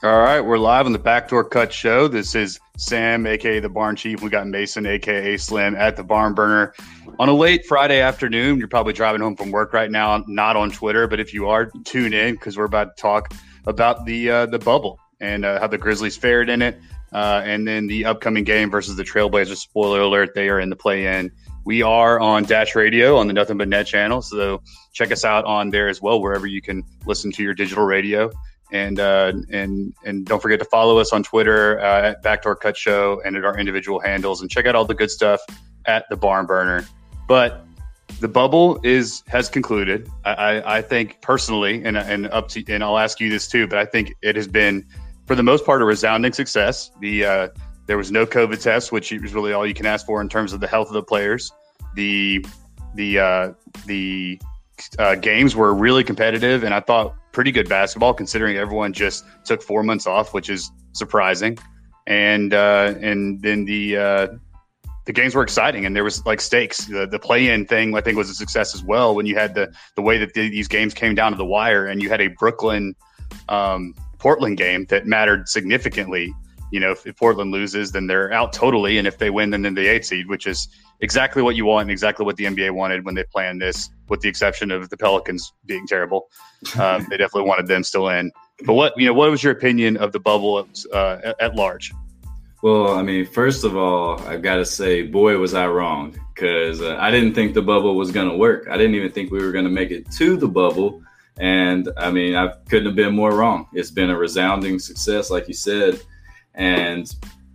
All right, we're live on the Backdoor Cut Show. This is Sam, aka the Barn Chief. We got Mason, aka Slim, at the Barn Burner on a late Friday afternoon. You're probably driving home from work right now, not on Twitter, but if you are, tune in because we're about to talk about the uh, the bubble and uh, how the Grizzlies fared in it, uh, and then the upcoming game versus the Trailblazers. Spoiler alert: they are in the play-in. We are on Dash Radio on the Nothing But Net channel, so check us out on there as well, wherever you can listen to your digital radio and uh, and and don't forget to follow us on Twitter uh, at Backdoor Cut Show and at our individual handles, and check out all the good stuff at the Barn Burner. But the bubble is has concluded. I, I, I think personally, and and up to and I'll ask you this too, but I think it has been for the most part a resounding success. The uh, there was no COVID test, which is really all you can ask for in terms of the health of the players. The the uh, the uh, games were really competitive, and I thought pretty good basketball considering everyone just took four months off, which is surprising. And uh, and then the uh, the games were exciting, and there was like stakes. The, the play-in thing, I think, was a success as well. When you had the the way that the, these games came down to the wire, and you had a Brooklyn um, Portland game that mattered significantly. You know, if, if, Portland loses, then they're out totally, and if they win, then they're the eight seed, which is exactly what you want and exactly what the NBA wanted when they planned this, with the exception of the Pelicans being terrible. Um, they definitely wanted them still in. But what you know, what was your opinion of the bubble uh, at, at large? Well, I mean, first of all, I've got to say, boy, was I wrong because uh, I didn't think the bubble was going to work. I didn't even think we were going to make it to the bubble. And I mean, I couldn't have been more wrong. It's been a resounding success, like you said. And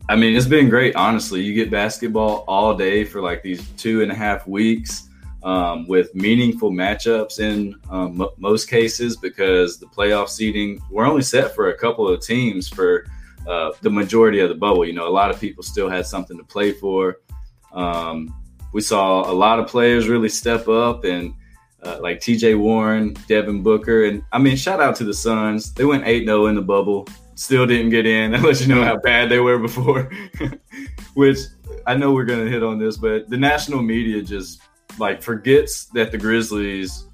I mean, it's been great, honestly. You get basketball all day for like these two and a half weeks um, with meaningful matchups in um, m- most cases because the playoff seeding, we're only set for a couple of teams for uh, the majority of the bubble. You know, a lot of people still had something to play for. Um, we saw a lot of players really step up and uh, like TJ Warren, Devin Booker. And I mean, shout out to the Suns. They went 8 0 in the bubble, still didn't get in. That lets you know how bad they were before, which I know we're to hit on this, but the national media just like forgets that the Grizzlies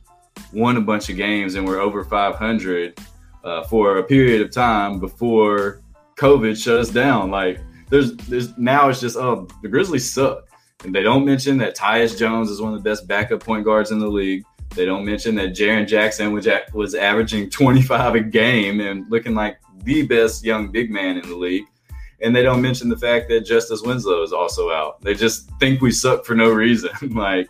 won a bunch of games and were over 500 uh, for a period of time before COVID shut us down. Like there's there's now it's just oh the Grizzlies suck. And they don't mention that Tyus Jones is one of the best backup point guards in the league. They don't mention that Jaren Jackson was, was averaging 25 a game and looking like the best young big man in the league. And they don't mention the fact that Justice Winslow is also out. They just think we suck for no reason. like,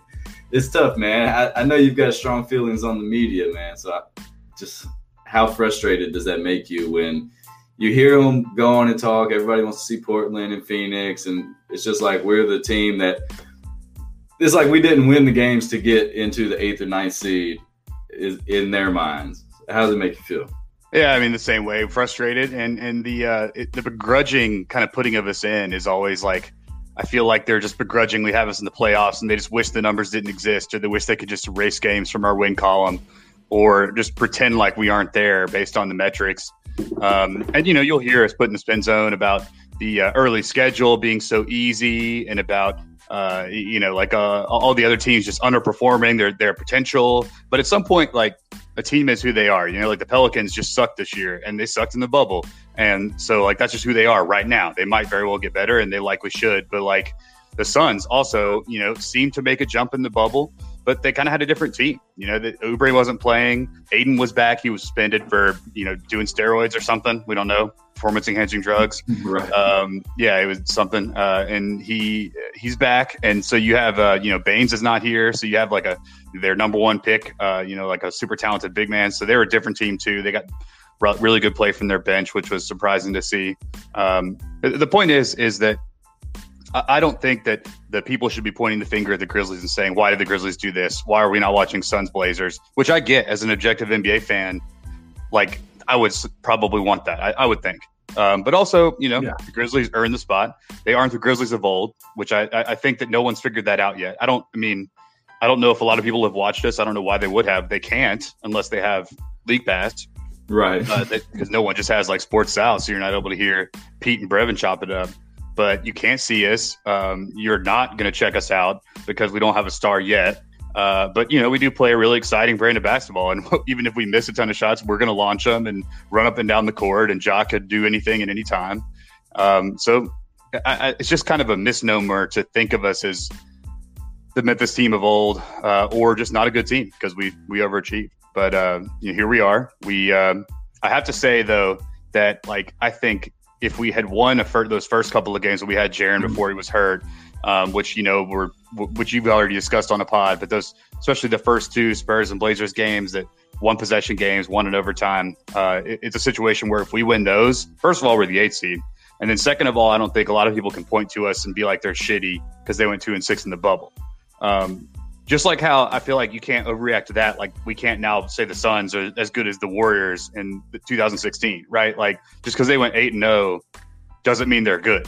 it's tough, man. I, I, know you've got strong feelings on the media, man. So I, just how frustrated does that make you when you hear them go on and talk? Everybody wants to see Portland and Phoenix, and it's just like we're the team that it's like we didn't win the games to get into the eighth or ninth seed is in their minds. How does it make you feel? Yeah, I mean the same way, frustrated, and and the uh, it, the begrudging kind of putting of us in is always like I feel like they're just begrudgingly have us in the playoffs, and they just wish the numbers didn't exist, or they wish they could just erase games from our win column, or just pretend like we aren't there based on the metrics. Um, and you know, you'll hear us put in the spin zone about the uh, early schedule being so easy, and about uh, you know, like uh, all the other teams just underperforming their their potential. But at some point, like a team is who they are. You know, like the Pelicans just sucked this year, and they sucked in the bubble, and so like that's just who they are right now. They might very well get better, and they likely should. But like the Suns also, you know, seem to make a jump in the bubble, but they kind of had a different team. You know, that Oubre wasn't playing. Ayton was back. He was suspended for you know doing steroids or something. We don't know performance enhancing drugs. right. Um, yeah, it was something. Uh, and he he's back, and so you have uh, you know Baynes is not here, so you have like a their number one pick, uh, you know, like a super talented big man. So they're a different team too. They got really good play from their bench, which was surprising to see. Um, the point is, is that I don't think that the people should be pointing the finger at the Grizzlies and saying, "Why did the Grizzlies do this? Why are we not watching Suns Blazers?" Which I get as an objective NBA fan. Like I would probably want that. I, I would think. Um, but also, you know, yeah. the Grizzlies earned the spot. They aren't the Grizzlies of old, which I, I think that no one's figured that out yet. I don't. I mean, I don't know if a lot of people have watched us. I don't know why they would have. They can't unless they have League Pass. Right. Uh, because no one just has like Sports South, so you're not able to hear Pete and Brevin chop it up. But you can't see us. Um, you're not going to check us out because we don't have a star yet. Uh, but you know, we do play a really exciting brand of basketball, and even if we miss a ton of shots, we're going to launch them and run up and down the court. And Jock could do anything at any time. Um, so I, I, it's just kind of a misnomer to think of us as the Memphis team of old, uh, or just not a good team because we we overachieved. But uh, you know, here we are. We um, I have to say though that like I think if we had won fir- those first couple of games that we had Jaren before he was hurt, um, which you know were which you've already discussed on the pod, but those especially the first two Spurs and Blazers games that one possession games, one in overtime. Uh, it, it's a situation where if we win those, first of all, we're the eighth seed. And then second of all, I don't think a lot of people can point to us and be like they're shitty because they went two and six in the bubble. Um, just like how I feel like you can't overreact to that. Like we can't now say the Suns are as good as the Warriors in 2016, right? Like just because they went eight and zero doesn't mean they're good,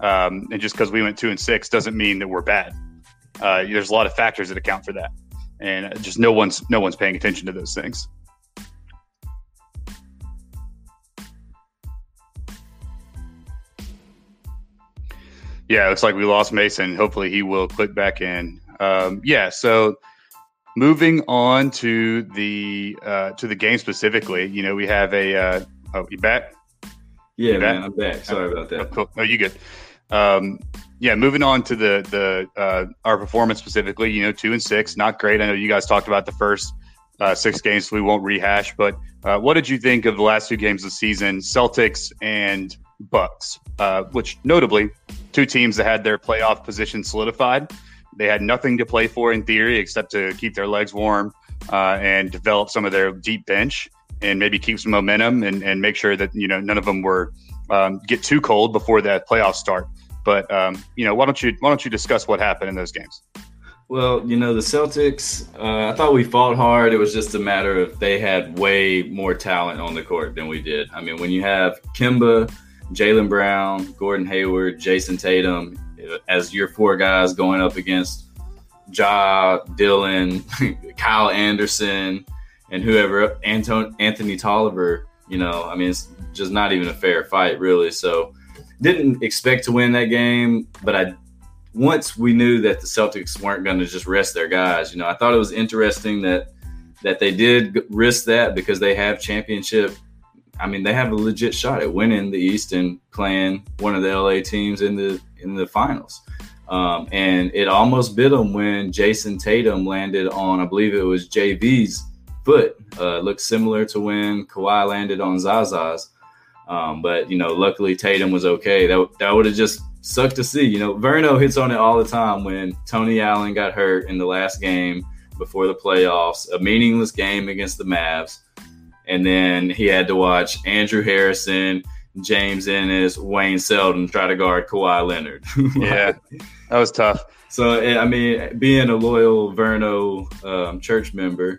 um, and just because we went two and six doesn't mean that we're bad. Uh, there's a lot of factors that account for that, and just no one's no one's paying attention to those things. Yeah, it looks like we lost Mason. Hopefully, he will click back in. Um, yeah, so moving on to the uh, to the game specifically, you know, we have a. Uh, oh, you back? Yeah, you man, back? I'm back. Sorry about that. Oh, cool. Oh, you good? Um, yeah, moving on to the the uh, our performance specifically. You know, two and six, not great. I know you guys talked about the first uh, six games, so we won't rehash. But uh, what did you think of the last two games of the season, Celtics and Bucks? Uh, which notably, two teams that had their playoff position solidified. They had nothing to play for in theory except to keep their legs warm uh, and develop some of their deep bench and maybe keep some momentum and, and make sure that you know none of them were um, get too cold before that playoffs start. But um, you know, why don't you why don't you discuss what happened in those games? Well, you know, the Celtics, uh, I thought we fought hard. It was just a matter of they had way more talent on the court than we did. I mean, when you have Kemba, Jaylen Brown, Gordon Hayward, Jayson Tatum as your four guys going up against Ja, Dillon, Kyle Anderson, and whoever, Anton, Anthony Tolliver. You know, I mean, it's just not even a fair fight, really. So, didn't expect to win that game, but I once we knew that the Celtics weren't going to just rest their guys. You know, I thought it was interesting that that they did risk that because they have championship I mean, they have a legit shot at winning the East and playing one of the LA teams in the in the finals. Um, and it almost bit them when Jayson Tatum landed on, I believe it was JV's foot. Uh, looked similar to when Kawhi landed on Zaza's. Um, but you know, luckily Tatum was okay. That that would have just sucked to see. You know, Verno hits on it all the time when Tony Allen got hurt in the last game before the playoffs, a meaningless game against the Mavs and then he had to watch Andrew Harrison, James Ennis, Wayne Selden try to guard Kawhi Leonard. yeah, that was tough. So I mean, being a loyal Verno um, church member,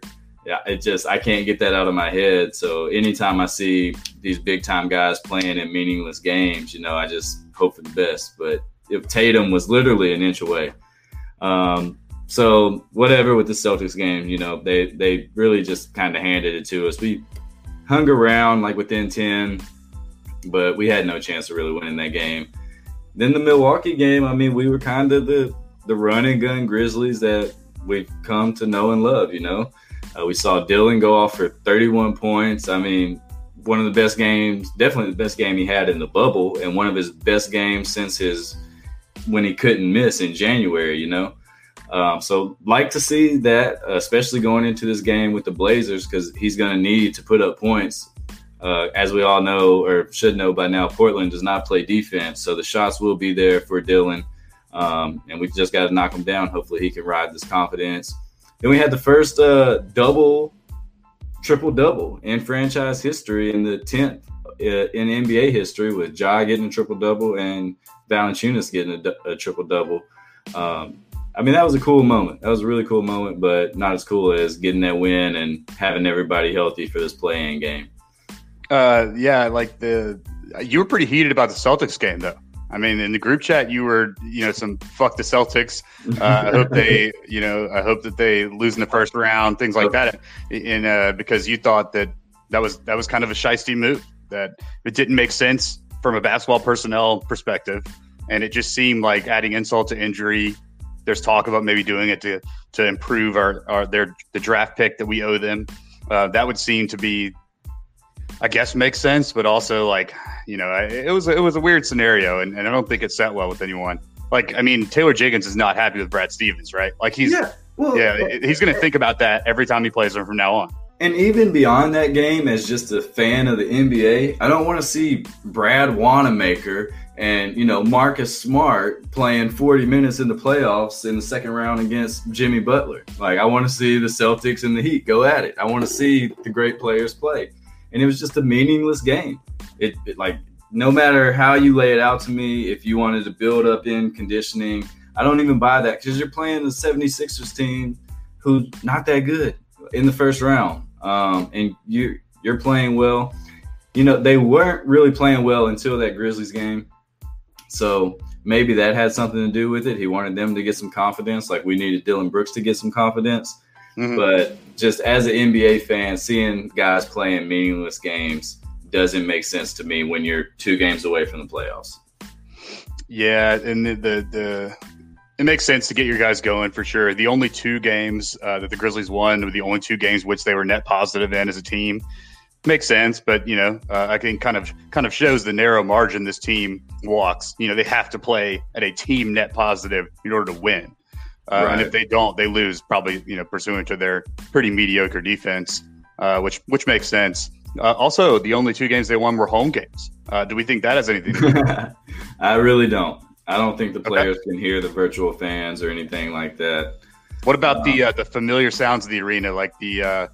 it just I can't get that out of my head. So anytime I see these big time guys playing in meaningless games, you know, I just hope for the best. But if Tatum was literally an inch away. Um, so whatever with the Celtics game, you know, they they really just kind of handed it to us. We hung around like within 10, but we had no chance of really winning that game. Then the Milwaukee game, I mean, we were kind of the the run and gun Grizzlies that we've come to know and love, you know. Uh, we saw Dillon go off for 31 points. I mean, one of the best games, definitely the best game he had in the bubble, and one of his best games since his when he couldn't miss in January, you know. Um, so like to see that, especially going into this game with the Blazers, because he's going to need to put up points. Uh, as we all know or should know by now, Portland does not play defense, so the shots will be there for Dillon, um, and we just got to knock him down. Hopefully, he can ride this confidence. Then we had the first uh, double, triple double in franchise history in the tenth uh, in NBA history with Ja getting a triple double and Valanciunas getting a, a triple double. Um, I mean, that was a cool moment. That was a really cool moment, but not as cool as getting that win and having everybody healthy for this play-in game. Uh, yeah, like the you were pretty heated about the Celtics game though. I mean, in the group chat, you were, you know, some fuck the Celtics. Uh, I hope they, you know, I hope that they lose in the first round, things like that. And uh, because you thought that that was that was kind of a shisty move that it didn't make sense from a basketball personnel perspective, and it just seemed like adding insult to injury. There's talk about maybe doing it to to improve our, our their the draft pick that we owe them. Uh, that would seem to be, I guess, makes sense, but also like you know, it was it was a weird scenario, and, and I don't think it sat well with anyone. Like, I mean, Taylor Jenkins is not happy with Brad Stevens, right? Like he's yeah, well, yeah he's going to think about that every time he plays him from now on. And even beyond that game, as just a fan of the NBA, I don't want to see Brad Wanamaker and you know Marcus Smart playing 40 minutes in the playoffs in the second round against Jimmy Butler. Like I want to see the Celtics and the Heat go at it. I want to see the great players play. And it was just a meaningless game. It, it like no matter how you lay it out to me, if you wanted to build up in conditioning, I don't even buy that because you're playing the 76ers team who's not that good in the first round um, and you you're playing well. You know they weren't really playing well until that Grizzlies game, so maybe that had something to do with it. He wanted them to get some confidence, like we needed Dillon Brooks to get some confidence. Mm-hmm. But just as an NBA fan, seeing guys playing meaningless games doesn't make sense to me when you're two games away from the playoffs. Yeah, and the the, the it makes sense to get your guys going for sure. The only two games uh, that the Grizzlies won were the only two games which they were net positive in as a team. Makes sense, but you know, uh, I think kind of kind of shows the narrow margin this team walks. You know, they have to play at a team net positive in order to win, uh, right. and if they don't, they lose. Probably you know, pursuant to their pretty mediocre defense, uh, which which makes sense. Uh, also, the only two games they won were home games. Uh, do we think that has anything? to do I really don't. I don't think the players okay. can hear the virtual fans or anything like that. What about um, the uh, the familiar sounds of the arena, like the uh,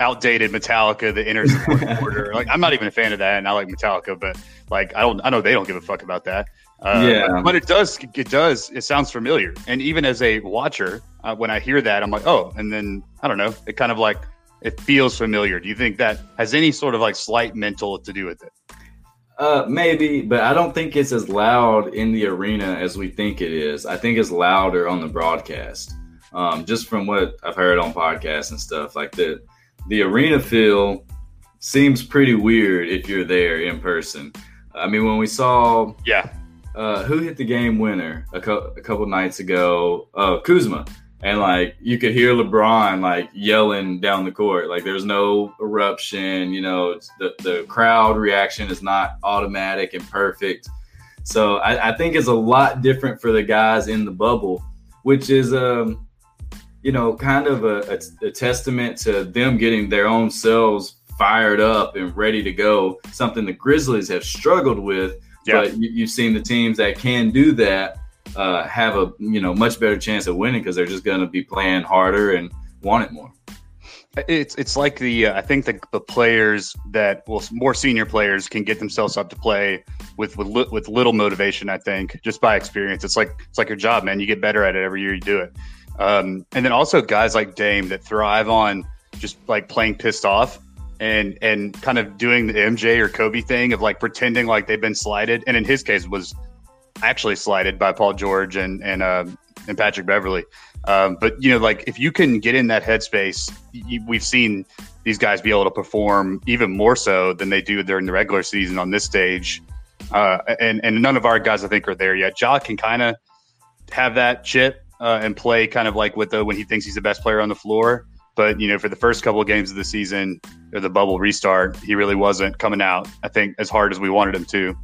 outdated Metallica, the inner order? like I'm not even a fan of that, and I like Metallica, but like I don't, I know they don't give a fuck about that. Uh, yeah, but, but, it does, it does, it sounds familiar, and even as a watcher, uh, when I hear that, I'm like, oh, and then I don't know, it kind of like it feels familiar. Do you think that has any sort of like slight mental to do with it? Uh, maybe, but I don't think it's as loud in the arena as we think it is. I think it's louder on the broadcast. Um, just from what I've heard on podcasts and stuff, like the the arena feel seems pretty weird if you're there in person. I mean, when we saw, yeah, uh, who hit the game winner a, co- a couple nights ago? Uh, Kuzma and like you could hear LeBron like yelling down the court. Like there's no eruption, you know, the the crowd reaction is not automatic and perfect. So I, I, think it's a lot different for the guys in the bubble, which is um, you know, kind of a, a, a testament to them getting their own selves fired up and ready to go. Something the Grizzlies have struggled with, yeah. but you, you've seen the teams that can do that uh, have a you know much better chance of winning because they're just going to be playing harder and want it more. It's it's like the uh, I think the, the players that well more senior players can get themselves up to play with with li- with little motivation. I think just by experience, it's like it's like your job, man. You get better at it every year you do it. Um, and then also guys like Dame that thrive on just like playing pissed off and and kind of doing the MJ or Kobe thing of like pretending like they've been slighted. And in his case, was actually slighted by Paul George and and uh, and Patrick Beverley. Um, but you know, like if you can get in that headspace, you, we've seen these guys be able to perform even more so than they do during the regular season on this stage. Uh, and and none of our guys I think are there yet. Ja can kind of have that chip uh, and play kind of like with the when he thinks he's the best player on the floor. But you know, for the first couple of games of the season or the bubble restart, he really wasn't coming out. I think as hard as we wanted him to.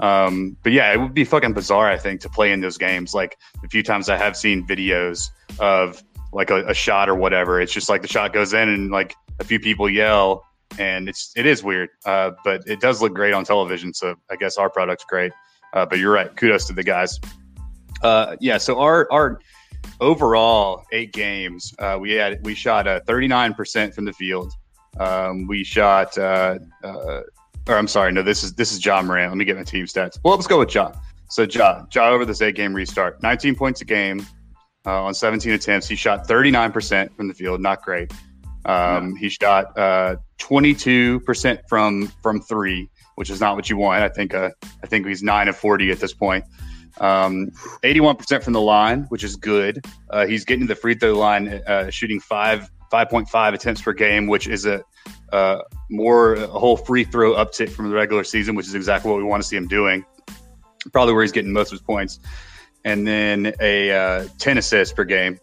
Um, but yeah, it would be fucking bizarre, I think, to play in those games. Like a few times I have seen videos of like a, a, shot or whatever. It's just like the shot goes in and like a few people yell, and it's it is weird. Uh, but it does look great on television. So I guess our product's great. Uh, but you're right. Kudos to the guys. Uh, yeah. So our our overall eight games, uh, we had we shot a 39 percent from the field. Um, we shot uh, uh, or I'm sorry, no, this is this is Ja Morant. Let me get my team stats. Well, let's go with Ja. So Ja, Ja over this eight game restart, 19 points a game uh, on 17 attempts. He shot 39% from the field, not great. Um, He shot uh, 22% from from three, which is not what you want. I think uh, I think he's nine of forty at this point. Um, 81% from the line, which is good. Uh, he's getting to the free throw line, uh, shooting five 5.5 attempts per game, which is a uh, more a whole free throw uptick from the regular season, which is exactly what we want to see him doing. Probably where he's getting most of his points, and then a uh, 10 assists per game,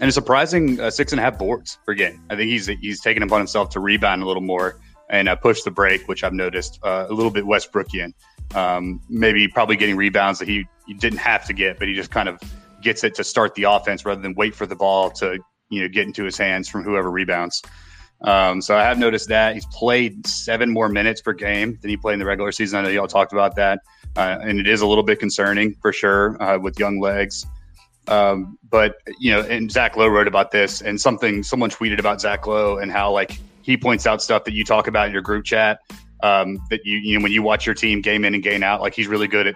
and a surprising uh, six and a half boards per game. I think he's he's taken upon himself to rebound a little more and uh, push the break, which I've noticed uh, a little bit Westbrookian. Um, maybe probably getting rebounds that he, he didn't have to get, but he just kind of gets it to start the offense rather than wait for the ball to you know get into his hands from whoever rebounds. Um, so I have noticed that he's played seven more minutes per game than he played in the regular season. I know y'all talked about that, uh, and it is a little bit concerning for sure uh, with young legs. Um, but you know, and Zach Lowe wrote about this, and something someone tweeted about Zach Lowe and how like he points out stuff that you talk about in your group chat um, that you you know when you watch your team game in and game out, like he's really good at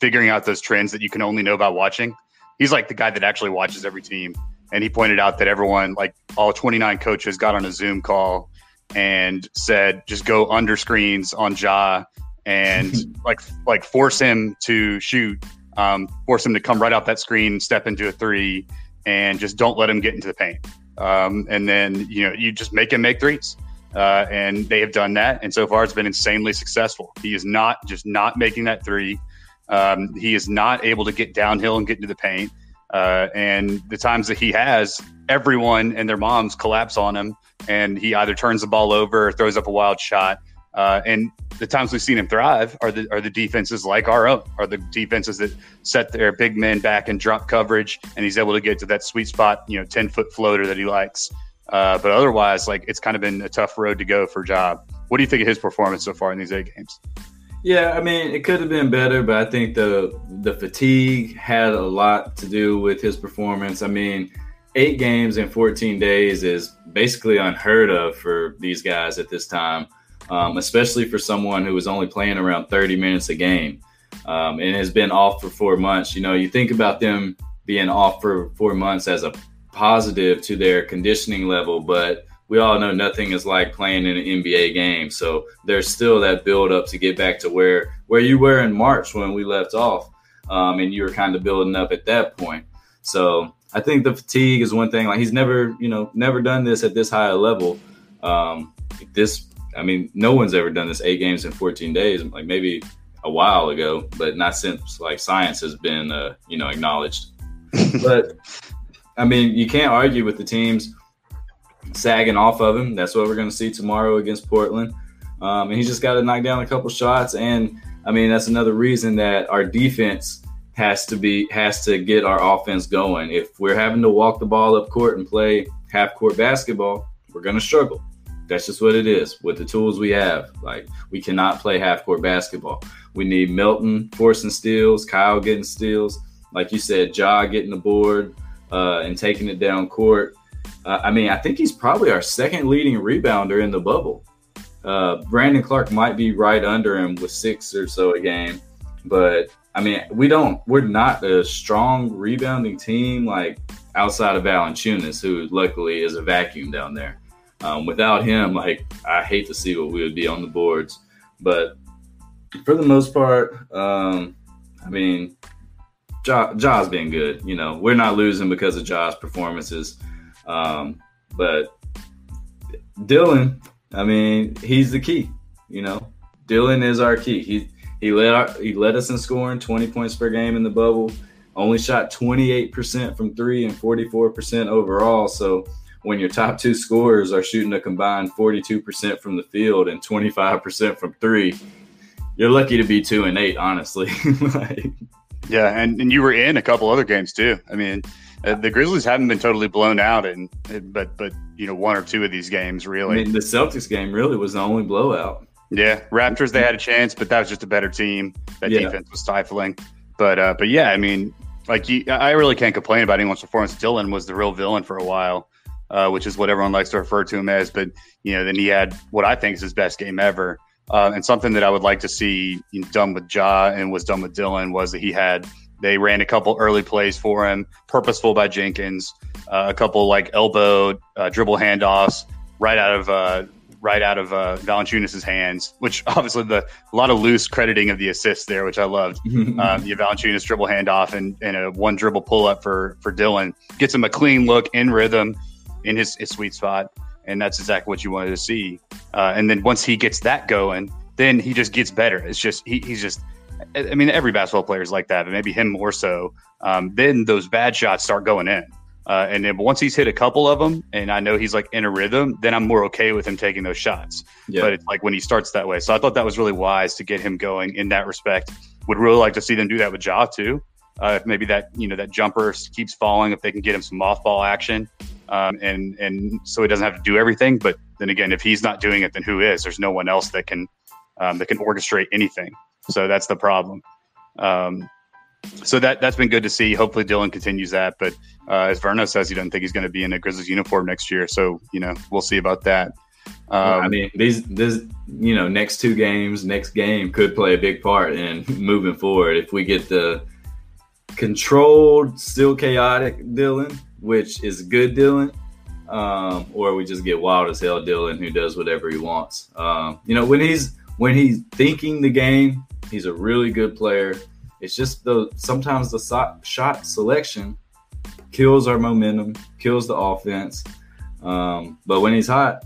figuring out those trends that you can only know by watching. He's like the guy that actually watches every team and he pointed out that everyone, like all 29 coaches, got on a Zoom call and said, just go under screens on Ja and like like force him to shoot, um, force him to come right off that screen, step into a three, and just don't let him get into the paint. Um, and then you know you just make him make threes. Uh, and they have done that, and so far it's been insanely successful. He is not just not making that three. Um, he is not able to get downhill and get into the paint. Uh, and the times that he has, everyone and their moms collapse on him, and he either turns the ball over or throws up a wild shot. Uh, and the times we've seen him thrive are the are the defenses like our own, are the defenses that set their big men back and drop coverage, and he's able to get to that sweet spot, you know, ten foot floater that he likes. Uh, but otherwise, like it's kind of been a tough road to go for Job. What do you think of his performance so far in these eight games? Yeah, I mean, it could have been better, but I think the the fatigue had a lot to do with his performance. I mean, eight games in 14 days is basically unheard of for these guys at this time, um, especially for someone who was only playing around 30 minutes a game um, and has been off for four months. You know, you think about them being off for four months as a positive to their conditioning level, but we all know nothing is like playing in an NBA game. So there's still that build up to get back to where where you were in March when we left off, um, and you were kind of building up at that point. So I think the fatigue is one thing. Like he's never, you know, never done this at this high a level. Um, this, I mean, no one's ever done this eight games in 14 days. Like maybe a while ago, but not since like science has been, uh, you know, acknowledged. but I mean, you can't argue with the teams sagging off of him. That's what we're going to see tomorrow against Portland. Um, and he's just got to knock down a couple shots. And I mean, that's another reason that our defense has to be has to get our offense going. If we're having to walk the ball up court and play half court basketball, we're going to struggle. That's just what it is with the tools we have. Like we cannot play half court basketball. We need Melton forcing steals, Kyle getting steals, like you said, Ja getting the board uh, and taking it down court. Uh, I mean, I think he's probably our second leading rebounder in the bubble. Uh, Brandon Clarke might be right under him with six or so a game, but I mean, we don't. We're not a strong rebounding team like outside of Valanciunas, who luckily is a vacuum down there. Um, without him, like I hate to see what we would be on the boards, but for the most part, um, I mean, ja, Ja's been good. You know, we're not losing because of Ja's performances. Um, but Dillon, I mean, he's the key. You know, Dillon is our key. He he led our, he led us in scoring 20 points per game in the bubble. Only shot 28% from three and 44% overall. So when your top two scorers are shooting a combined 42% from the field and 25% from three, you're lucky to be two and eight, honestly. like, yeah, and, and you were in a couple other games too. I mean, uh, the Grizzlies haven't been totally blown out, and but but you know one or two of these games really. I mean, the Celtics game really was the only blowout. Yeah, Raptors they had a chance, but that was just a better team. That yeah. defense was stifling. But uh, but yeah, I mean, like you, I really can't complain about anyone's performance. Dillon was the real villain for a while, uh, which is what everyone likes to refer to him as. But you know, then he had what I think is his best game ever. Uh, and something that I would like to see done with Ja and was done with Dillon was that he had they ran a couple early plays for him, purposeful by Jenkins, uh, a couple like elbow uh, dribble handoffs right out of uh, right out of uh, Valanciunas' hands, which obviously the a lot of loose crediting of the assist there, which I loved. um, you Valanciunas dribble handoff and, and a one dribble pull up for for Dillon gets him a clean look in rhythm in his, his sweet spot, and that's exactly what you wanted to see. Uh, and then once he gets that going, then he just gets better. It's just he, he's just. I mean, every basketball player is like that, but maybe him more so. Um, then those bad shots start going in. Uh, and then once he's hit a couple of them, and I know he's like in a rhythm, then I'm more okay with him taking those shots. Yeah. But it's like when he starts that way. So I thought that was really wise to get him going in that respect. Would really like to see them do that with Ja too. Uh, if maybe that you know that jumper keeps falling, if they can get him some off ball action, um, and and so he doesn't have to do everything. But then again, if he's not doing it, then who is? There's no one else that can um, that can orchestrate anything. So that's the problem. Um, so that that's been good to see. Hopefully, Dillon continues that. But uh, as Verno says, he doesn't think he's going to be in a Grizzlies uniform next year. So you know, we'll see about that. Um, I mean, these this you know next two games, next game could play a big part in moving forward. If we get the controlled, still chaotic Dillon, which is good Dillon, um, or we just get wild as hell Dillon, who does whatever he wants. Um, you know, when he's when he's thinking the game, he's a really good player it's just the sometimes the so- shot selection kills our momentum, kills the offense. Um, but when he's hot,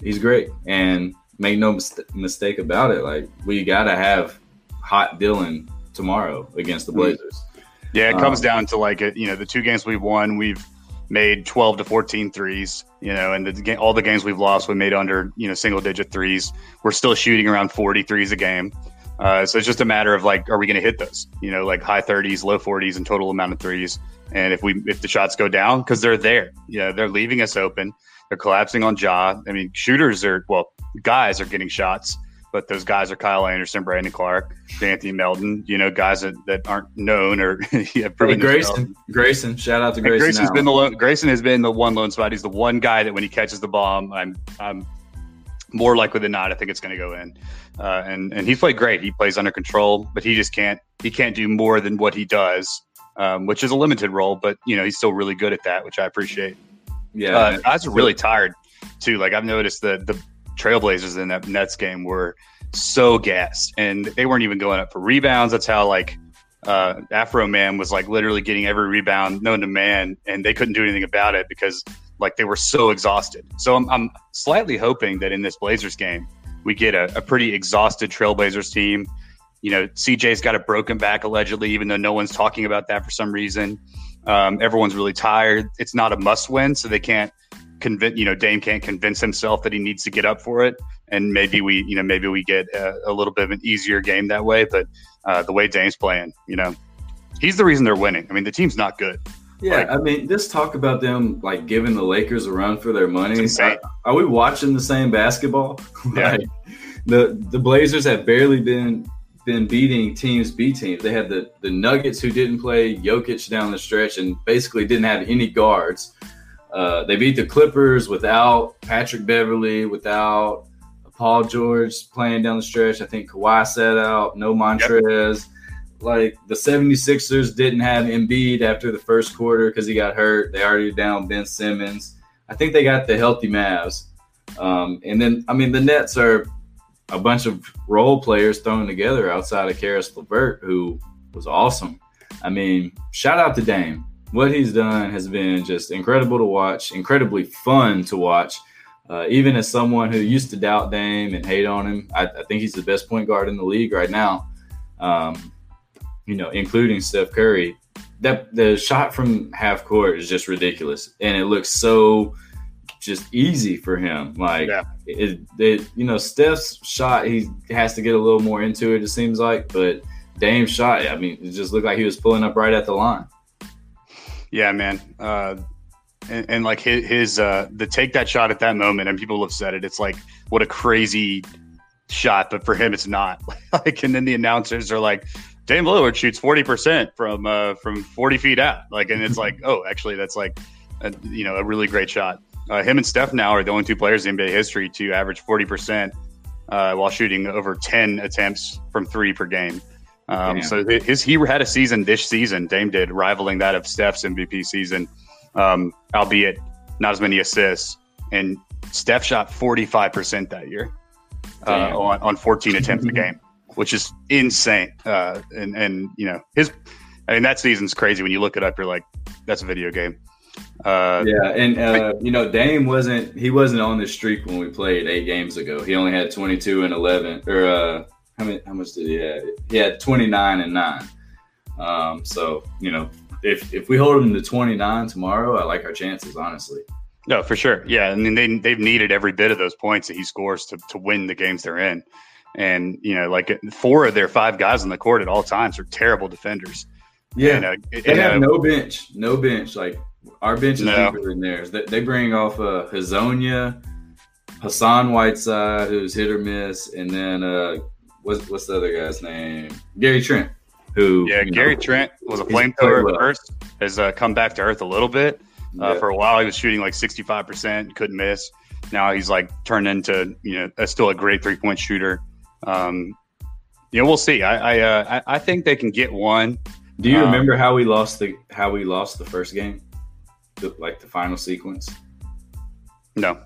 he's great. And make no mis- mistake about it, like we gotta have hot Dillon tomorrow against the mm. Blazers. Yeah, it comes um, down to like it. You know, the two games we've won, we've made 12 to 14 threes, you know, and the, all the games we've lost, we made under, you know, single digit threes. We're still shooting around 40 threes a game. Uh, so it's just a matter of like, are we going to hit those? You know, like high 30s, low 40s and total amount of threes. And if we if the shots go down, because they're there, you know, they're leaving us open. They're collapsing on Ja. I mean, shooters are well, guys are getting shots, but those guys are Kyle Anderson, Brandon Clarke, Anthony Melton. You know, guys that, that aren't known or yeah, hey, Grayson. Grayson, shout out to Grayson. Grayson's now. been the lone, Grayson has been the one lone spot. He's the one guy that when he catches the bomb, I'm I'm more likely than not, I think it's going to go in. Uh, and and he's played great. He plays under control, but he just can't he can't do more than what he does, um, which is a limited role. But you know he's still really good at that, which I appreciate. Yeah, uh, guys are really tired too. Like I've noticed that the Trailblazers in that Nets game were so gassed, and they weren't even going up for rebounds. That's how like uh, Afroman was like literally getting every rebound known to man, and they couldn't do anything about it because like they were so exhausted. So I'm, I'm slightly hoping that in this Blazers game, we get a, a pretty exhausted Trailblazers team. You know, CJ's got a broken back allegedly, even though no one's talking about that for some reason. Um, everyone's really tired. It's not a must win, so they can't convince, you know, Dame can't convince himself that he needs to get up for it. And maybe we, you know, maybe we get a, a little bit of an easier game that way. But uh, the way Dame's playing, you know, he's the reason they're winning. I mean, the team's not good. Yeah, like, I mean, this talk about them like giving the Lakers a run for their money. Are, are, we watching the same basketball? Yeah. like, the the Blazers have barely been been beating teams B teams. They had the the Nuggets who didn't play Jokic down the stretch and basically didn't have any guards. Uh, they beat the Clippers without Patrick Beverley, without Paul George playing down the stretch. I think Kawhi sat out, no Montrez. Yep like the 76ers didn't have Embiid after the first quarter because he got hurt. They already down Ben Simmons. I think they got the healthy Mavs. Um, and then, I mean, the Nets are a bunch of role players thrown together outside of Caris LeVert, who was awesome. I mean, shout out to Dame. What he's done has been just incredible to watch, incredibly fun to watch. Uh, even as someone who used to doubt Dame and hate on him, I, I think he's the best point guard in the league right now. Um, you know, including Steph Curry, that the shot from half court is just ridiculous, and it looks so just easy for him. Like yeah. it, it, you know, Steph's shot, he has to get a little more into it. It seems like, but Dame's shot, I mean, it just looked like he was pulling up right at the line. Yeah, man. Uh, and, and, like his, his uh, the take that shot at that moment, and people have said it. It's like what a crazy shot, but for him, it's not. like, and then the announcers are like, Dame Lillard shoots forty percent from uh, from forty feet out. Like, and it's like, oh, actually, that's like, a, you know, a really great shot. Uh, him and Steph now are the only two players in NBA history to average forty percent uh, while shooting over ten attempts from three per game. Um, so his he had a season this season. Dame did rivaling that of Steph's MVP season, um, albeit not as many assists. And Steph shot 45% that year uh, on, on 14 attempts a game, which is insane. Uh, and, and, you know, his, I mean, that season's crazy. When you look it up, you're like, that's a video game. Uh, yeah, and uh, you know, Dame wasn't he wasn't on this streak when we played eight games ago. He only had 22 and 11, or uh, how many? How much did he have? He had 29 and nine. Um, so you know, if if we hold him to 29 tomorrow, I like our chances, honestly. No, for sure. Yeah, I mean they they've needed every bit of those points that he scores to to win the games they're in, and you know, like four of their five guys on the court at all times are terrible defenders. Yeah, they have no bench, no bench. Like our bench is no. deeper than theirs. They, they bring off uh, Hezonja, Hassan Whiteside, who's hit or miss, and then uh, what's what's the other guy's name? Gary Trent. Who? Yeah, Gary know, Trent was a flamethrower at first. Has uh, come back to earth a little bit. Uh, yeah. For a while, he was shooting like sixty five percent, couldn't miss. Now he's like turned into you know a, still a great three point shooter. Um, you know, we'll see. I I, uh, I, I think they can get one. Do you um, remember how we lost the how we lost the first game? the, like the final sequence? No.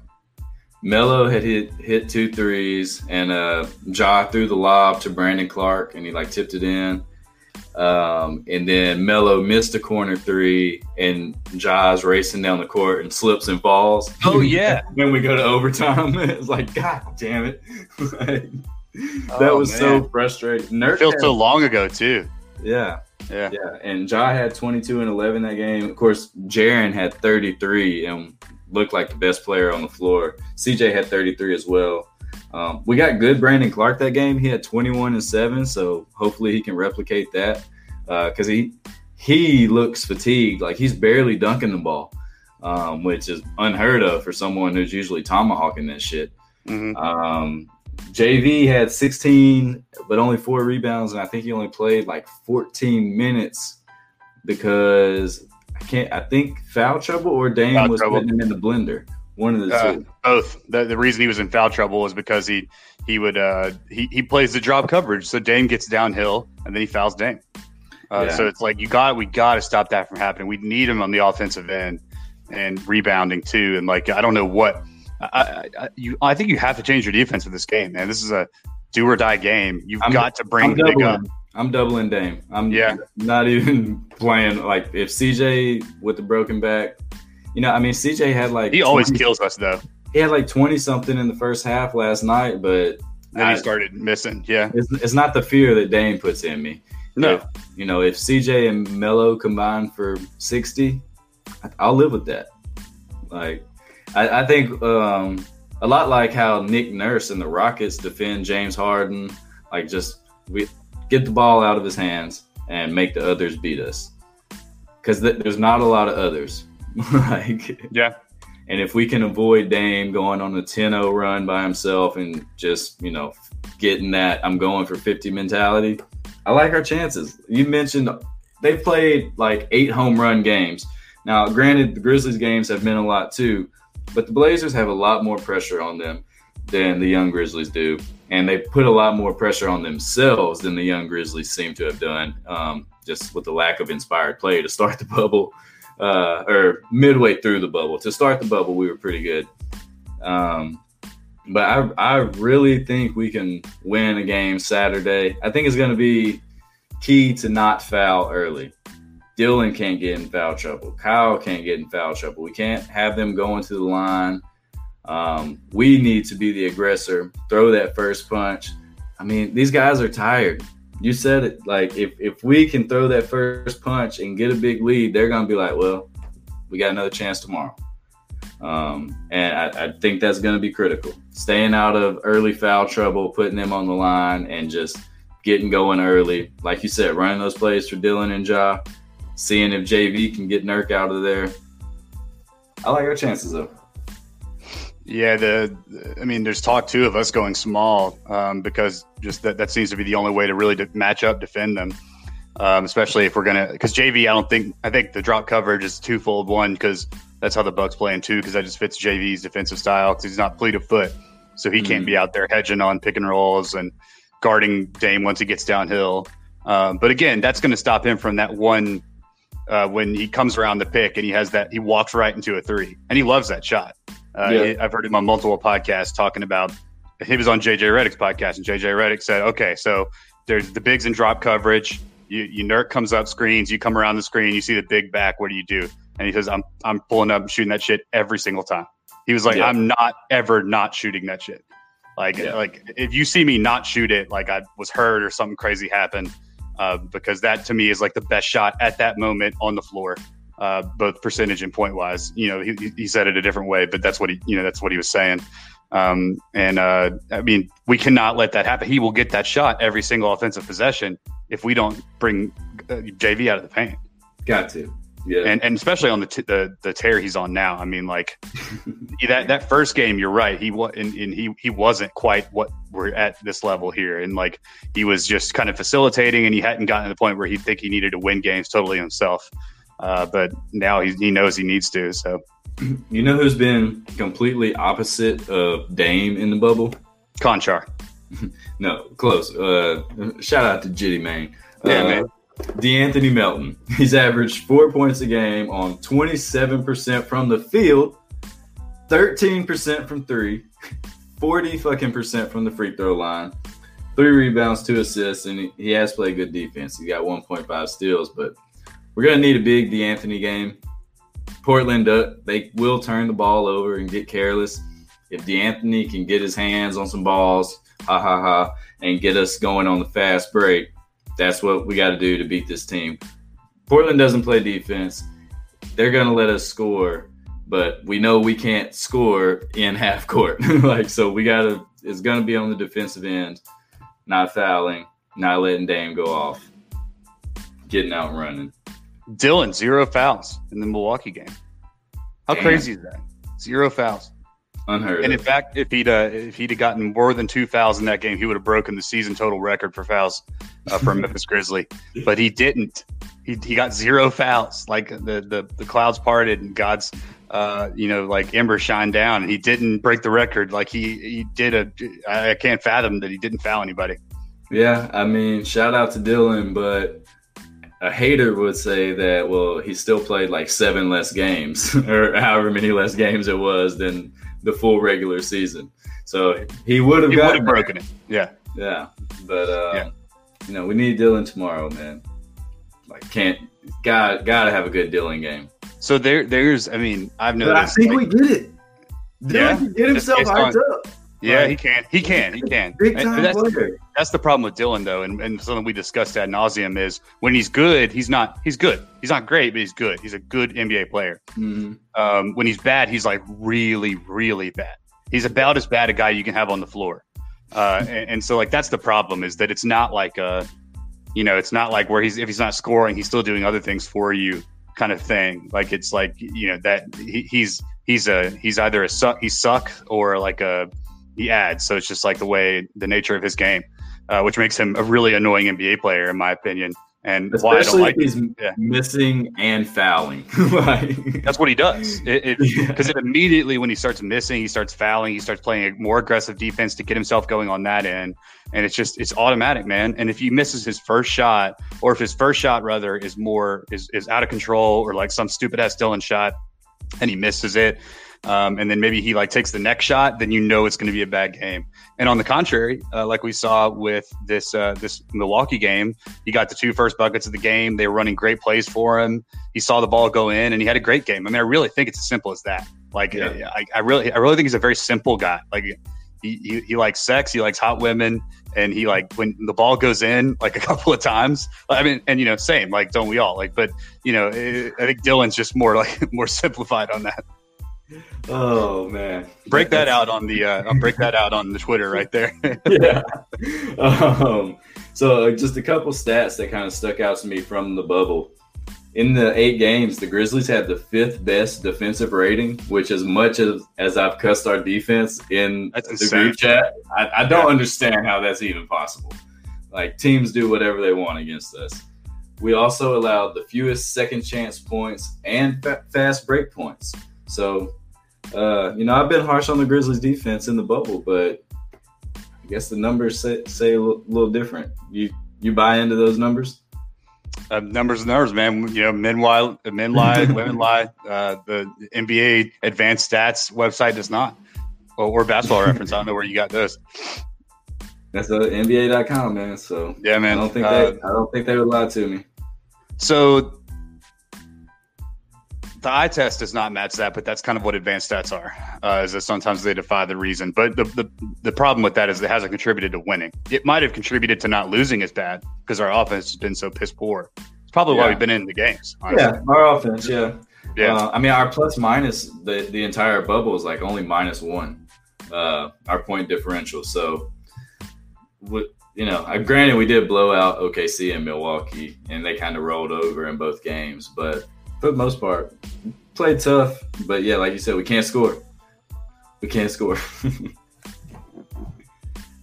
Melo had hit hit two threes, and uh, Ja threw the lob to Brandon Clarke, and he like tipped it in. Um, and then Melo missed a corner three, and Ja's racing down the court and slips and falls. Oh yeah! when we go to overtime, it's like God damn it! like, that oh, was man. so frustrating. Nurk it feels so long ago too. Yeah, yeah. Yeah. And Ja had 22 and 11 that game. Of course, Jaren had 33 and looked like the best player on the floor. CJ had 33 as well. Um, we got good Brandon Clarke that game. He had 21 and 7. So hopefully he can replicate that because uh, he he looks fatigued. Like he's barely dunking the ball, um, which is unheard of for someone who's usually tomahawking that shit. Mm-hmm. Um, JV had 16, but only four rebounds, and I think he only played like 14 minutes because I can't. I think foul trouble or Dame foul was trouble. putting him in the blender. One of the uh, two. Both. The, the, reason he was in foul trouble was because he he would uh he, he plays the drop coverage, so Dame gets downhill and then he fouls Dame. Uh, yeah. So it's like you got we got to stop that from happening. We need him on the offensive end and rebounding too. And like I don't know what I, I, you, I think you have to change your defense for this game, man. This is a do or die game. You've I'm, got to bring big up. I'm doubling Dame. I'm yeah. not even playing like if CJ with the broken back. You know, I mean, CJ had like he 20, always kills us though. He had like twenty something in the first half last night, but then I, he started missing. Yeah, it's, it's, not the fear that Dame puts in me. No, if, you know, if CJ and Melo combine for sixty, I'll live with that. Like I, I think um, a lot like how Nick Nurse and the Rockets defend James Harden, like just we get the ball out of his hands and make the others beat us. Because th- there's not a lot of others. like yeah. And if we can avoid Dame going on a 10-0 run by himself and just, you know, getting that I'm going for 50 mentality, I like our chances. You mentioned they've played like eight home run games. Now, granted, the Grizzlies games have meant a lot too, but the Blazers have a lot more pressure on them than the young Grizzlies do. And they put a lot more pressure on themselves than the young Grizzlies seem to have done, um, just with the lack of inspired play to start the bubble uh, or midway through the bubble. To start the bubble, we were pretty good. Um, but I, I really think we can win a game Saturday. I think it's going to be key to not foul early. Dillon can't get in foul trouble. Kyle can't get in foul trouble. We can't have them going to the line. Um, we need to be the aggressor, throw that first punch. I mean, these guys are tired. You said it. Like, if, if we can throw that first punch and get a big lead, they're going to be like, well, we got another chance tomorrow. Um, and I, I think that's going to be critical. Staying out of early foul trouble, putting them on the line, and just getting going early. Like you said, running those plays for Dillon and Ja seeing if JV can get Nurk out of there. I like our chances though. Yeah, the I mean, there's talk too of us going small um, because just that that seems to be the only way to really de- match up, defend them, um, especially if we're gonna because JV. I don't think I think the drop coverage is twofold. One because that's how the Bucks play, and two because that just fits JV's defensive style because he's not fleet of foot, so he mm-hmm. can't be out there hedging on pick and rolls and guarding Dame once he gets downhill. Um, but again, that's going to stop him from that one uh, when he comes around the pick and he has that he walks right into a three and he loves that shot. Uh, Yeah. I've heard him on multiple podcasts talking about. He was on JJ Redick's podcast, and JJ Redick said, "Okay, so there's the bigs and drop coverage. You, you Nurk comes up screens. You come around the screen. You see the big back. What do you do?" And he says, "I'm I'm pulling up and shooting that shit every single time." He was like, Yeah. "I'm not ever not shooting that shit. Like Yeah. like if you see me not shoot it, like I was hurt or something crazy happened, uh, because that to me is like the best shot at that moment on the floor." uh, both percentage and point wise. You know, he, he said it a different way, but that's what he, you know, that's what he was saying. Um, and uh, I mean, we cannot let that happen. He will get that shot every single offensive possession if we don't bring uh, JV out of the paint, Got to. Yeah. and and especially on the t- the the tear he's on now. I mean, like that that first game, you're right. He was and, and he he wasn't quite what we're at this level here, and like he was just kind of facilitating, and he hadn't gotten to the point where he'd think he needed to win games totally himself. Uh, but now he, he knows he needs to. So you know who's been completely opposite of Dame in the bubble? Conchar. No, close. Uh, shout out to Jitty Main. Yeah, uh, man. D'Anthony Melton. He's averaged four points a game on 27% from the field, 13% from three, 40 fucking percent from the free throw line, three rebounds, two assists, and he, has played good defense. He got 1.5 steals, but we're going to need a big D'Anthony game. Portland, uh, they will turn the ball over and get careless. If D'Anthony can get his hands on some balls, ha ha ha, and get us going on the fast break, that's what we got to do to beat this team. Portland doesn't play defense. They're going to let us score, but we know we can't score in half court. like so we got to it's going to be on the defensive end, not fouling, not letting Dame go off. Getting out and running. Dillon zero fouls in the Milwaukee game. How Damn. crazy is that? Zero fouls. Unheard And in fact, if he'd uh, if he'd have gotten more than two fouls in that game, he would have broken the season total record for fouls uh, for Memphis Grizzly. But he didn't. He, he got zero fouls. Like the the, the clouds parted and God's uh, you know like ember shined down, and he didn't break the record. Like he he did a. I I can't fathom that he didn't foul anybody. Yeah, I mean, shout out to Dillon, but a hater would say that well, he still played like seven less games or however many less games it was than the full regular season. So he would have would broken it. Yeah. Yeah, but uh, Yeah. you know, we need Dillon tomorrow, man. Like, can't got gotta have a good Dillon game. So there there's. I mean, I've But I think like- we get it. Dillon Yeah, can get himself hyped up. Yeah, Like- he can. He can. He can. Big time that's, player. that's the problem with Dillon, though, and, and something we discussed ad nauseum is when he's good, he's not. He's good. He's not great, but he's good. He's a good NBA player. Mhm. Um, when he's bad, he's like really, really bad. He's about as bad a guy you can have on the floor. Uh, and, and so, like, that's the problem is that it's not like a, you know, it's not like where he's if he's not scoring, he's still doing other things for you, kind of thing. Like it's like you know that he, he's he's a he's either a suck he suck or like a he adds. So it's just like the way the nature of his game, uh, which makes him a really annoying NBA player in my opinion. And why I don't Especially like if he's Yeah. missing and fouling. like, that's what he does. It, it, yeah. because it immediately when he starts missing, he starts fouling, he starts playing a more aggressive defense to get himself going on that end, and it's just it's automatic, man. And if he misses his first shot, or if his first shot rather is more is is out of control, or like some stupid ass Dillon shot, and he misses it, um, and then maybe he like takes the next shot, then you know it's going to be a bad game. And on the contrary, uh, like we saw with this uh, this Milwaukee game, he got the two first buckets of the game. They were running great plays for him. He saw the ball go in, and he had a great game. I mean, I really think it's as simple as that. Like, Yeah. I, I really, I really think he's a very simple guy. Like, he, he, he likes sex, he likes hot women, and he like when the ball goes in like a couple of times. I mean, and you know, same like don't we all like? But you know, eh, I think Dillon's just more like more simplified on that. Oh man. Break that out on the, uh, I'll break that out on the Twitter right there. yeah. Um, so uh, just a couple stats that kind of stuck out to me from the bubble. In the eight games, the Grizzlies had the fifth best defensive rating, which as much as, as I've cussed our defense in That's the insane. group chat, I, I don't Yeah. understand how that's even possible. Like teams do whatever they want against us. We also allowed the fewest second chance points and fa- fast break points. So, uh, you know, I've been harsh on the Grizzlies defense in the bubble, but I guess the numbers say, say a little, little different. You you buy into those numbers? Uh, numbers and numbers, man. You know, men lie, men lie, women lie. Uh, the NBA advanced stats website does not, or, or basketball reference. I don't know where you got those. That's uh, NBA.com, man. So yeah, man. I don't think uh, they, I don't think they would lie to me. So the eye test does not match that, but that's kind of what advanced stats are. Uh, is that sometimes they defy the reason, but the, the the problem with that is it hasn't contributed to winning. It might have contributed to not losing as bad because our offense has been so piss poor. It's probably why we've been in the games. honestly. Yeah, our offense. Yeah, yeah. Uh, I mean, our plus minus the the entire bubble is like only minus one. Uh, our point differential. So, what you know, uh, granted, we did blow out OKC and Milwaukee, and they kind of rolled over in both games. But for the most part, played tough. But yeah, like you said, we can't score. We can't score.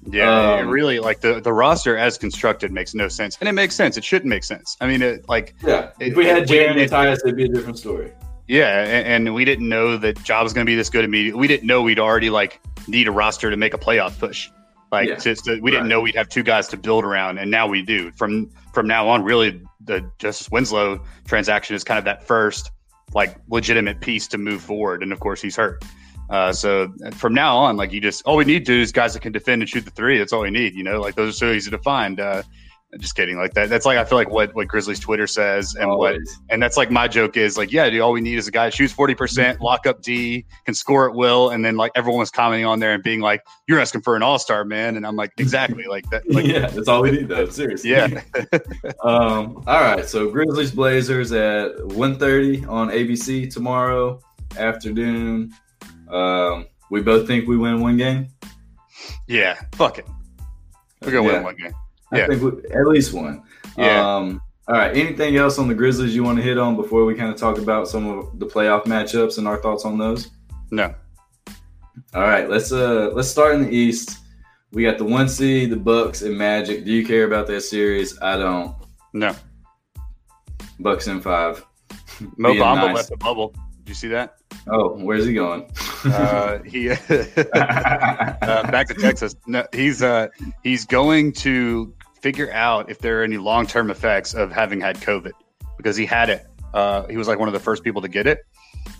Yeah, Um, really like the the roster as constructed makes no sense, and it makes sense. It shouldn't make sense. I mean, it like yeah, It- if we had Jaren and Tyus, it'd be a different story. yeah, and, and we didn't know that Job was going to be this good immediately. We didn't know we'd already like need a roster to make a playoff push. Like Yeah, just to, we didn't right. know we'd have two guys to build around, and now we do. From from now on, really, the Justice Winslow transaction is kind of that first like legitimate piece to move forward. And of course, he's hurt. Uh, so from now on, like you just all we need to do is guys that can defend and shoot the three. That's all we need. You know, like those are so easy to find. Uh, just kidding. Like that. That's like I feel like what what Grizzlies Twitter says and what and that's like my joke is like, yeah, dude, all we need is a guy shoots 40%, lock up D, can score at will. And then like everyone was commenting on there and being like, you're asking for an all star, man. And I'm like, exactly. Like that. Like, yeah, that's all we need though. Seriously. yeah. Um, all right, so Grizzlies Blazers at 1.30 on ABC tomorrow afternoon. Um, we both think we win one game. Yeah. Fuck it. We're going to Yeah. win one game. I Yeah. think we, at least one. Yeah. Um, all right. Anything else on the Grizzlies you want to hit on before we kind of talk about some of the playoff matchups and our thoughts on those? No. All right, let's uh let's start in the East. We got the one seed, the Bucks and Magic. Do you care about that series? I don't. No. Bucks in five. Mo Bamba nice. left the bubble. Did you see that? Oh, where's he going? Uh, he uh, back to Texas. No, he's uh, he's going to figure out if there are any long term effects of having had COVID because he had it. Uh, he was like one of the first people to get it,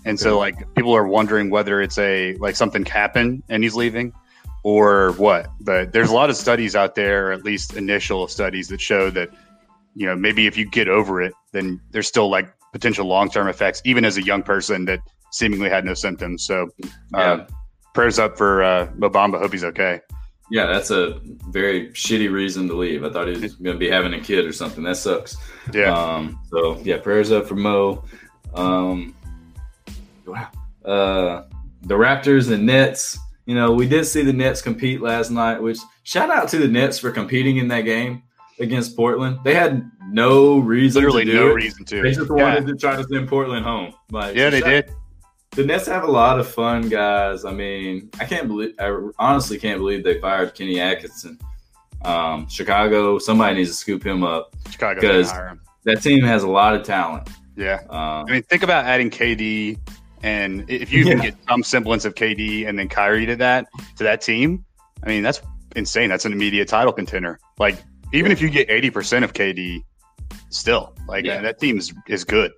and so like people are wondering whether it's a like something happened and he's leaving or what. But there's a lot of studies out there, at least initial studies that show that you know maybe if you get over it, then there's still like potential long term effects, even as a young person that seemingly had no symptoms. So yeah. uh, prayers up for uh, Mo Bamba. Hope he's okay. Yeah, that's a very shitty reason to leave. I thought he was going to be having a kid or something. That sucks. Yeah, Um, so yeah, prayers up for Mo. Um, wow. Uh, the Raptors and Nets. You know, we did see the Nets compete last night. Which shout out to the Nets for competing in that game against Portland. They had no reason. literally to do no it. reason to. They just yeah. wanted to try to send Portland home. Like, yeah, they shout- did. The Nets have a lot of fun guys. I mean, I can't believe, I honestly can't believe they fired Kenny Atkinson. Um, Chicago, somebody needs to scoop him up. Chicago because- That team has a lot of talent. Yeah, Um, I mean, think about adding KD, and if you can Yeah. get some semblance of KD and then Kyrie to that to that team, I mean, that's insane. That's an immediate title contender. Like, even if you get eighty percent of KD, still like Yeah. uh, that team is is good.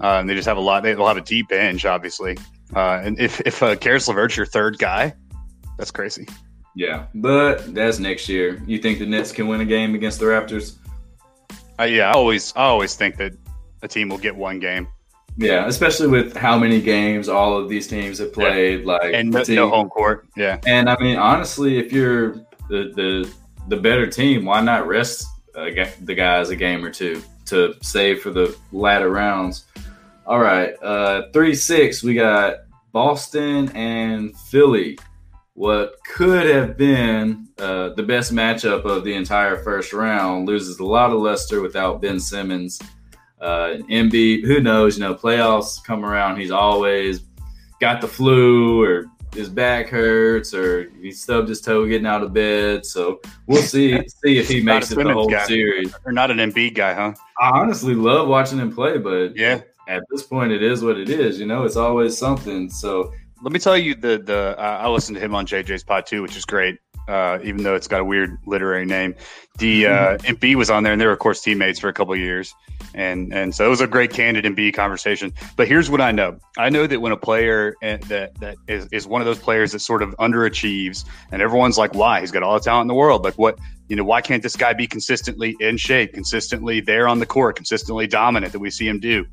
Uh, and they just have a lot. They'll have a deep bench, obviously. Uh, and if if uh, Caris LeVert's your third guy, that's crazy. yeah, but that's next year. You think the Nets can win a game against the Raptors? Uh, yeah, I always I always think that a team will get one game Yeah, especially with how many games all of these teams have played. Like, and no, no home court. Yeah, And I mean, honestly, if you're the the, the better team, why not rest uh, the guys a game or two to save for the latter rounds? All right, uh, three six. We got Boston and Philly. What could have been uh, the best matchup of the entire first round loses a lot of luster without Ben Simmons. Uh, Embiid, who knows? You know, playoffs come around. He's always got the flu or his back hurts or he stubbed his toe getting out of bed. So we'll see see if he makes it the whole guy. series. or not an Embiid guy, huh? I honestly love watching him play, but Yeah. At this point, it is what it is. You know, it's always something. So Let me tell you the the uh, I listened to him on JJ's pod too, which is great. uh, even though it's got a weird literary name. The uh, Embiid was on there, and they were of course teammates for a couple years, and and so it was a great candid Embiid conversation. But here's what I know: I know that when a player eh, that that is, is one of those players that sort of underachieves, and everyone's like, why? He's got all the talent in the world. Like what? You know, why can't this guy be consistently in shape, consistently there on the court, consistently dominant that we see him do?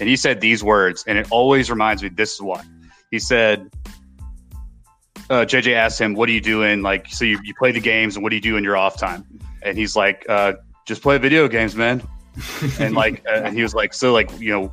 And he said these words, and it always reminds me. This is why he said uh, JJ asked him, "What are you doing? Like, so you, you play the games, and what do you do in your off time?" And he's like, uh, "Just play video games, man." and like, uh, and he was like, "So like, you know,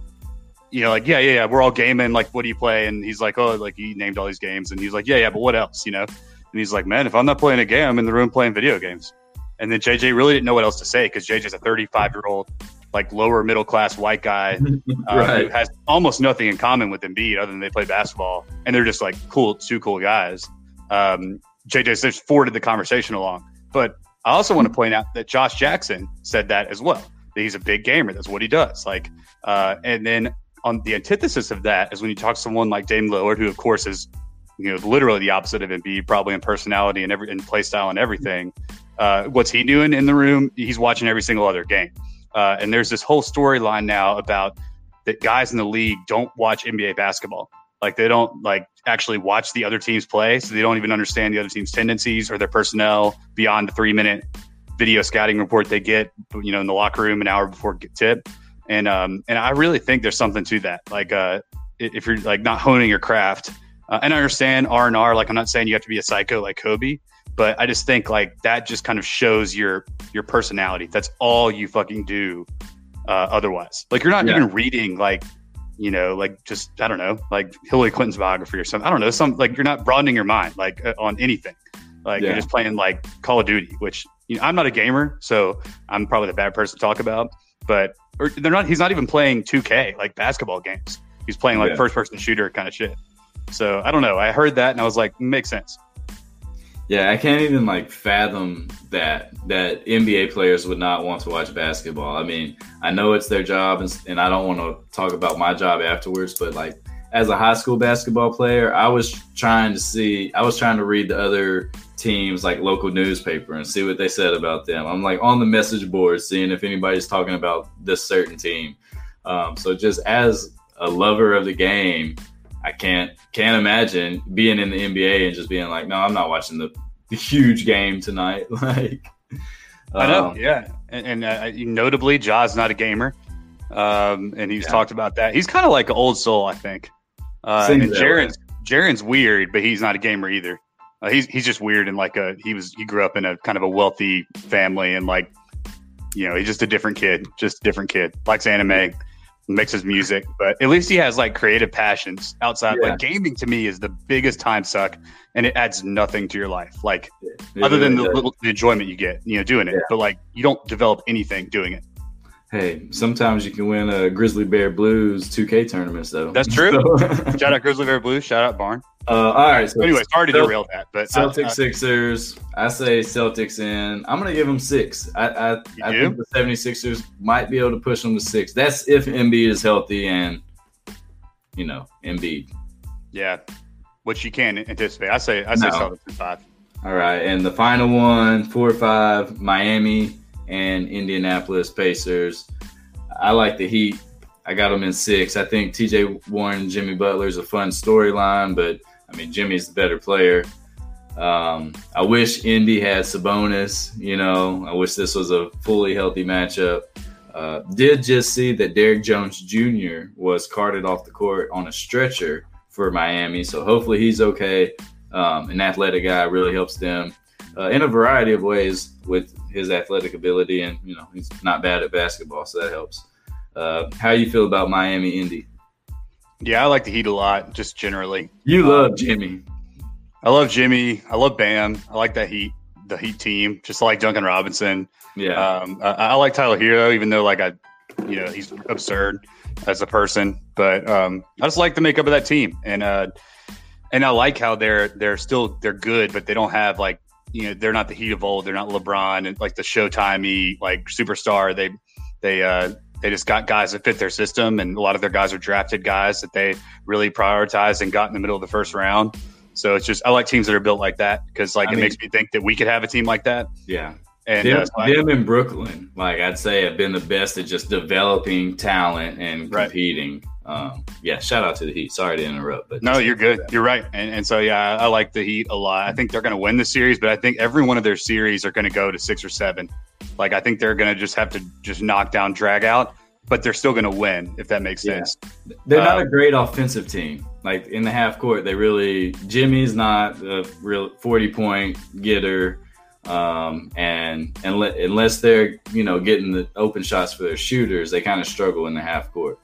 you know, like, yeah, yeah, yeah, we're all gaming. Like, what do you play?" And he's like, "Oh, like he named all these games," and he's like, "Yeah, yeah, but what else?" You know? And he's like, "Man, if I'm not playing a game, I'm in the room playing video games." And then JJ really didn't know what else to say because JJ's a 35 year old like lower middle class white guy uh, right. who has almost nothing in common with Embiid other than they play basketball and they're just like cool, two cool guys. Um, JJ just forwarded the conversation along. But I also want to point out that Josh Jackson said that as well. That he's a big gamer. That's what he does. Like, uh, and then on the antithesis of that is when you talk to someone like Dame Lillard, who of course is, you know, literally the opposite of Embiid, probably in personality and every in play style and everything. Uh, what's he doing in the room? He's watching every single other game. Uh, and there's this whole storyline now about that guys in the league don't watch NBA basketball. Like they don't like actually watch the other teams play, so they don't even understand the other team's tendencies or their personnel beyond the three minute video scouting report they get, you know, in the locker room an hour before tip. And um, and I really think there's something to that. Like uh, if you're like not honing your craft, uh, and I understand R and R. Like I'm not saying you have to be a psycho like Kobe, but I just think like that just kind of shows your your personality. That's all you fucking do. Uh, otherwise, like you're not yeah. even reading like you know like just I don't know like Hillary Clinton's biography or something. I don't know some like you're not broadening your mind like uh, on anything. Like yeah. you're just playing like Call of Duty, which you know, I'm not a gamer, so I'm probably the bad person to talk about. But or they're not. He's not even playing 2K like basketball games. He's playing like yeah. first person shooter kind of shit. So I don't know. I heard that and I was like, makes sense. Yeah, I can't even like fathom that that NBA players would not want to watch basketball. I mean, I know it's their job, and, and I don't want to talk about my job afterwards, but like as a high school basketball player, I was trying to see, I was trying to read the other teams like local newspaper and see what they said about them. I'm like on the message board seeing if anybody's talking about this certain team. Um, so just as a lover of the game, I can't can't imagine being in the NBA and just being like, no, I'm not watching the, the huge game tonight. like, I know, um, yeah, and, and uh, notably, Ja's not a gamer, um, and he's yeah. talked about that. He's kind of like an old soul, I think. Uh, and Jaren's Jaren's weird, but he's not a gamer either. Uh, he's he's just weird and like a he was he grew up in a kind of a wealthy family and like you know he's just a different kid, just a different kid. Likes anime makes his music, but at least he has like creative passions outside. Yeah. Like gaming to me is the biggest time suck, and it adds nothing to your life. Like yeah. other than the little the enjoyment you get, you know, doing it. Yeah. But like you don't develop anything doing it. Hey, sometimes you can win a Grizzly Bear Blues 2K tournaments though. That's true. So. shout out Grizzly Bear Blues. Shout out Barn. Uh, all right. So anyway, sorry to derail that, but Celtics uh, Sixers. I say Celtics in. I'm gonna give them six. I I, I think the 76ers might be able to push them to six. That's if Embiid is healthy and you know Embiid. Yeah, which you can anticipate. I say I say no. Celtics in five. All right, and the final one, four or five, Miami and Indianapolis Pacers. I like the Heat. I got them in six. I think TJ Warren and Jimmy Butler is a fun storyline, but I mean, Jimmy's the better player. Um, I wish Indy had Sabonis. You know, I wish this was a fully healthy matchup. Uh, did just see that Derrick Jones Jr. was carted off the court on a stretcher for Miami, so hopefully he's okay. Um, an athletic guy really helps them uh, in a variety of ways with his athletic ability, and you know he's not bad at basketball, so that helps. Uh, how you feel about Miami Indy? Yeah, I like the Heat a lot, just generally. You love Jimmy. I love Jimmy. I love Bam. I like that Heat, the Heat team. Just like Duncan Robinson. Yeah. Um, I, I, like Tyler Herro, even though like I, you know, he's absurd as a person. But um, I just like the makeup of that team, and uh, and I like how they're they're still they're good, but they don't have like you know they're not the Heat of old. They're not LeBron and like the Showtimey like superstar. They they uh, they just got guys that fit their system, and a lot of their guys are drafted guys that they really prioritize and got in the middle of the first round. So it's just I like teams that are built like that because like I it mean- makes me think that we could have a team like that. Yeah. And them, uh, so I- them in Brooklyn, like I'd say, have been the best at just developing talent and Right. competing. Um, yeah, shout out to the Heat. Sorry to interrupt, but no, you're good. You're right. And, and so yeah, I, I like the Heat a lot. I think they're going to win the series, but I think every one of their series are going to go to six or seven. Like I think they're going to just have to just knock down, drag out, but they're still going to win if that makes Yeah. sense. They're not Um, a great offensive team. Like in the half court, they really Jimmy's not a real forty point getter, um, and and le- unless they're you know getting the open shots for their shooters, they kind of struggle in the half court.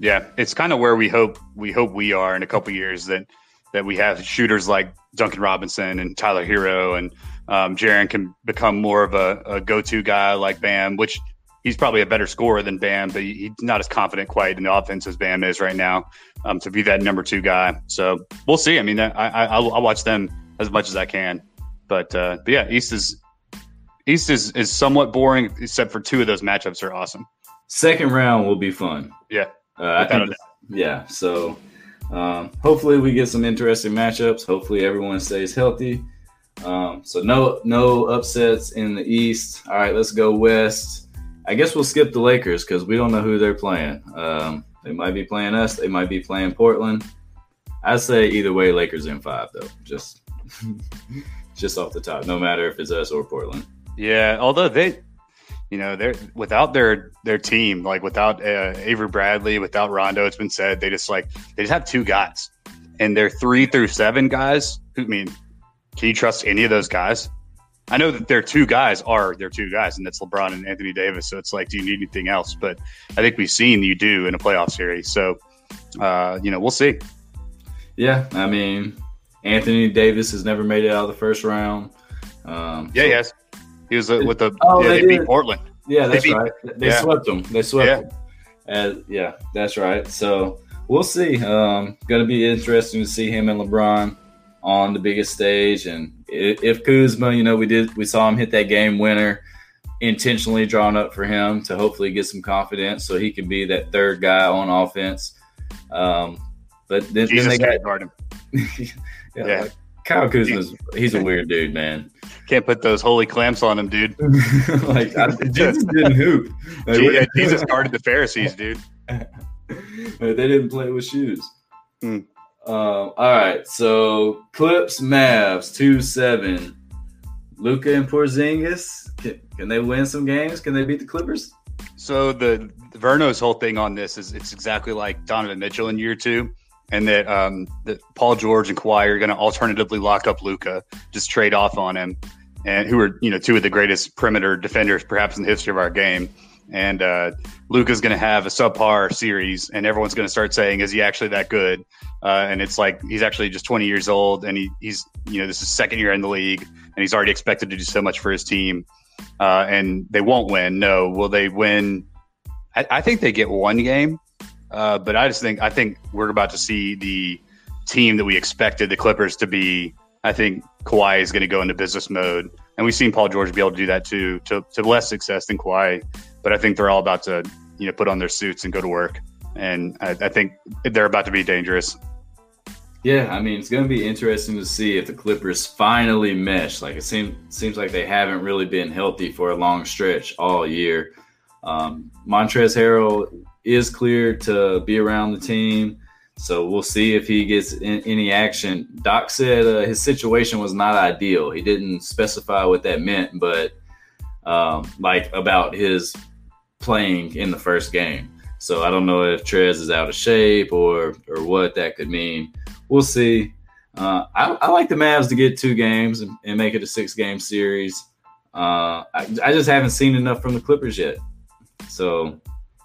Yeah, it's kind of where we hope we hope we are in a couple years that that we have shooters like Duncan Robinson and Tyler Herro and um, Jaren can become more of a, a go-to guy like Bam, which he's probably a better scorer than Bam, but he, he's not as confident quite in the offense as Bam is right now um, to be that number two guy. So we'll see. I mean, I, I I'll, I'll watch them as much as I can, but uh, but yeah, East is East is is somewhat boring except for two of those matchups are awesome. Second round will be fun. Yeah. uh, I Without a think. Yeah, so um, hopefully we get some interesting matchups. Hopefully everyone stays healthy. Um, so no no upsets in the East. All right, let's go West. I guess we'll skip the Lakers because we don't know who they're playing. Um, they might be playing us. They might be playing Portland. I say either way, Lakers in five though. Just just off the top, no matter if it's us or Portland. Yeah, although they, you know, they're without their their team, like without uh, Avery Bradley, without Rondo, it's been said they just like they just have two guys, and they're three through seven guys. Who I mean, can you trust any of those guys? I know that their two guys are their two guys, and that's LeBron and Anthony Davis. So it's like, do you need anything else? But I think we've seen you do in a playoff series. So, uh, you know, we'll see. Yeah, I mean, Anthony Davis has never made it out of the first round. Um, Yeah, so- yes, he was uh, with the Oh, yeah, they they beat. Portland. Yeah, that's They beat- right. They yeah. swept them. They swept Yeah. them. And yeah, that's right. So we'll see. Um, going to be interesting to see him and LeBron on the biggest stage. And if, Kuzma, you know, we did we saw him hit that game winner, intentionally drawn up for him to hopefully get some confidence, so he can be that third guy on offense. Um, but then, then they got guard him. yeah, Yeah. like, Kyle Kuzma's he's a weird dude, man. Can't put those holy clamps on him, dude. like I, Jesus didn't hoop. Like, yeah, Jesus guarded the Pharisees, dude. they didn't play with shoes. Hmm. Um, all right, so Clips Mavs two seven. Luka and Porzingis can, can they win some games? Can they beat the Clippers? So the Verno's whole thing on this is it's exactly like Donovan Mitchell in year two, and that um, that Paul George and Kawhi are going to alternatively lock up Luka, just trade off on him, and who are you know two of the greatest perimeter defenders perhaps in the history of our game. And uh, Luka's going to have a subpar series, and everyone's going to start saying, "Is he actually that good?" Uh, and it's like he's actually just 20 years old, and he, he's you know this is second year in the league, and he's already expected to do so much for his team. Uh, and they won't win. No, will they win? I, I think they get one game, uh, but I just think I think we're about to see the team that we expected the Clippers to be. I think Kawhi is going to go into business mode, and we've seen Paul George be able to do that too, to, to less success than Kawhi. But I think they're all about to you know put on their suits and go to work, and I, I think they're about to be dangerous. Yeah, I mean it's going to be interesting to see if the Clippers finally mesh. Like it seems seems like they haven't really been healthy for a long stretch all year. Um, Montrezl Harrell is cleared to be around the team, so we'll see if he gets in, any action. Doc said uh, his situation was not ideal. He didn't specify what that meant, but um, like about his playing in the first game. So I don't know if Trez is out of shape or or what that could mean we'll see. Uh, I, I, like the Mavs to get two games and, and make it a six game series. Uh, I, I, just haven't seen enough from the Clippers yet. So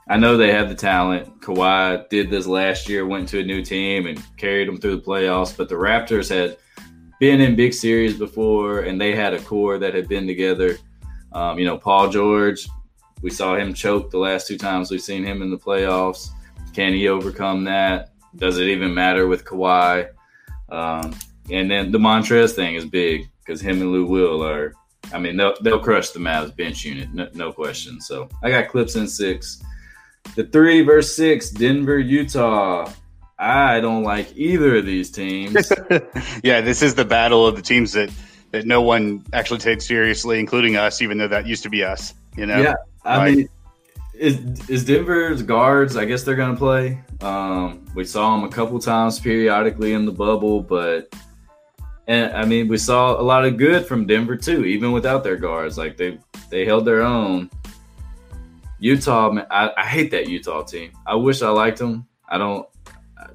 I know they have the talent. Kawhi did this last year, went to a new team and carried them through the playoffs. But the Raptors had been in big series before, and they had a core that had been together. Um, you know, Paul George, we saw him choke the last two times we've seen him in the playoffs. Can he overcome that? Does it even matter with Kawhi? Um, and then the Montrezl thing is big because him and Lou Will are, I mean, they'll, they'll crush the Mavs bench unit, no, no question. So I got Clips in six. The three versus six, Denver, Utah. I don't like either of these teams. yeah, this is the battle of the teams that that no one actually takes seriously, including us, even though that used to be us. You know? Yeah, I like, mean, is is Denver's guards? I guess they're going to play. Um, we saw them a couple times periodically in the bubble, but and I mean, we saw a lot of good from Denver too, even without their guards. Like they they held their own. Utah, man, I, I hate that Utah team. I wish I liked them. I don't.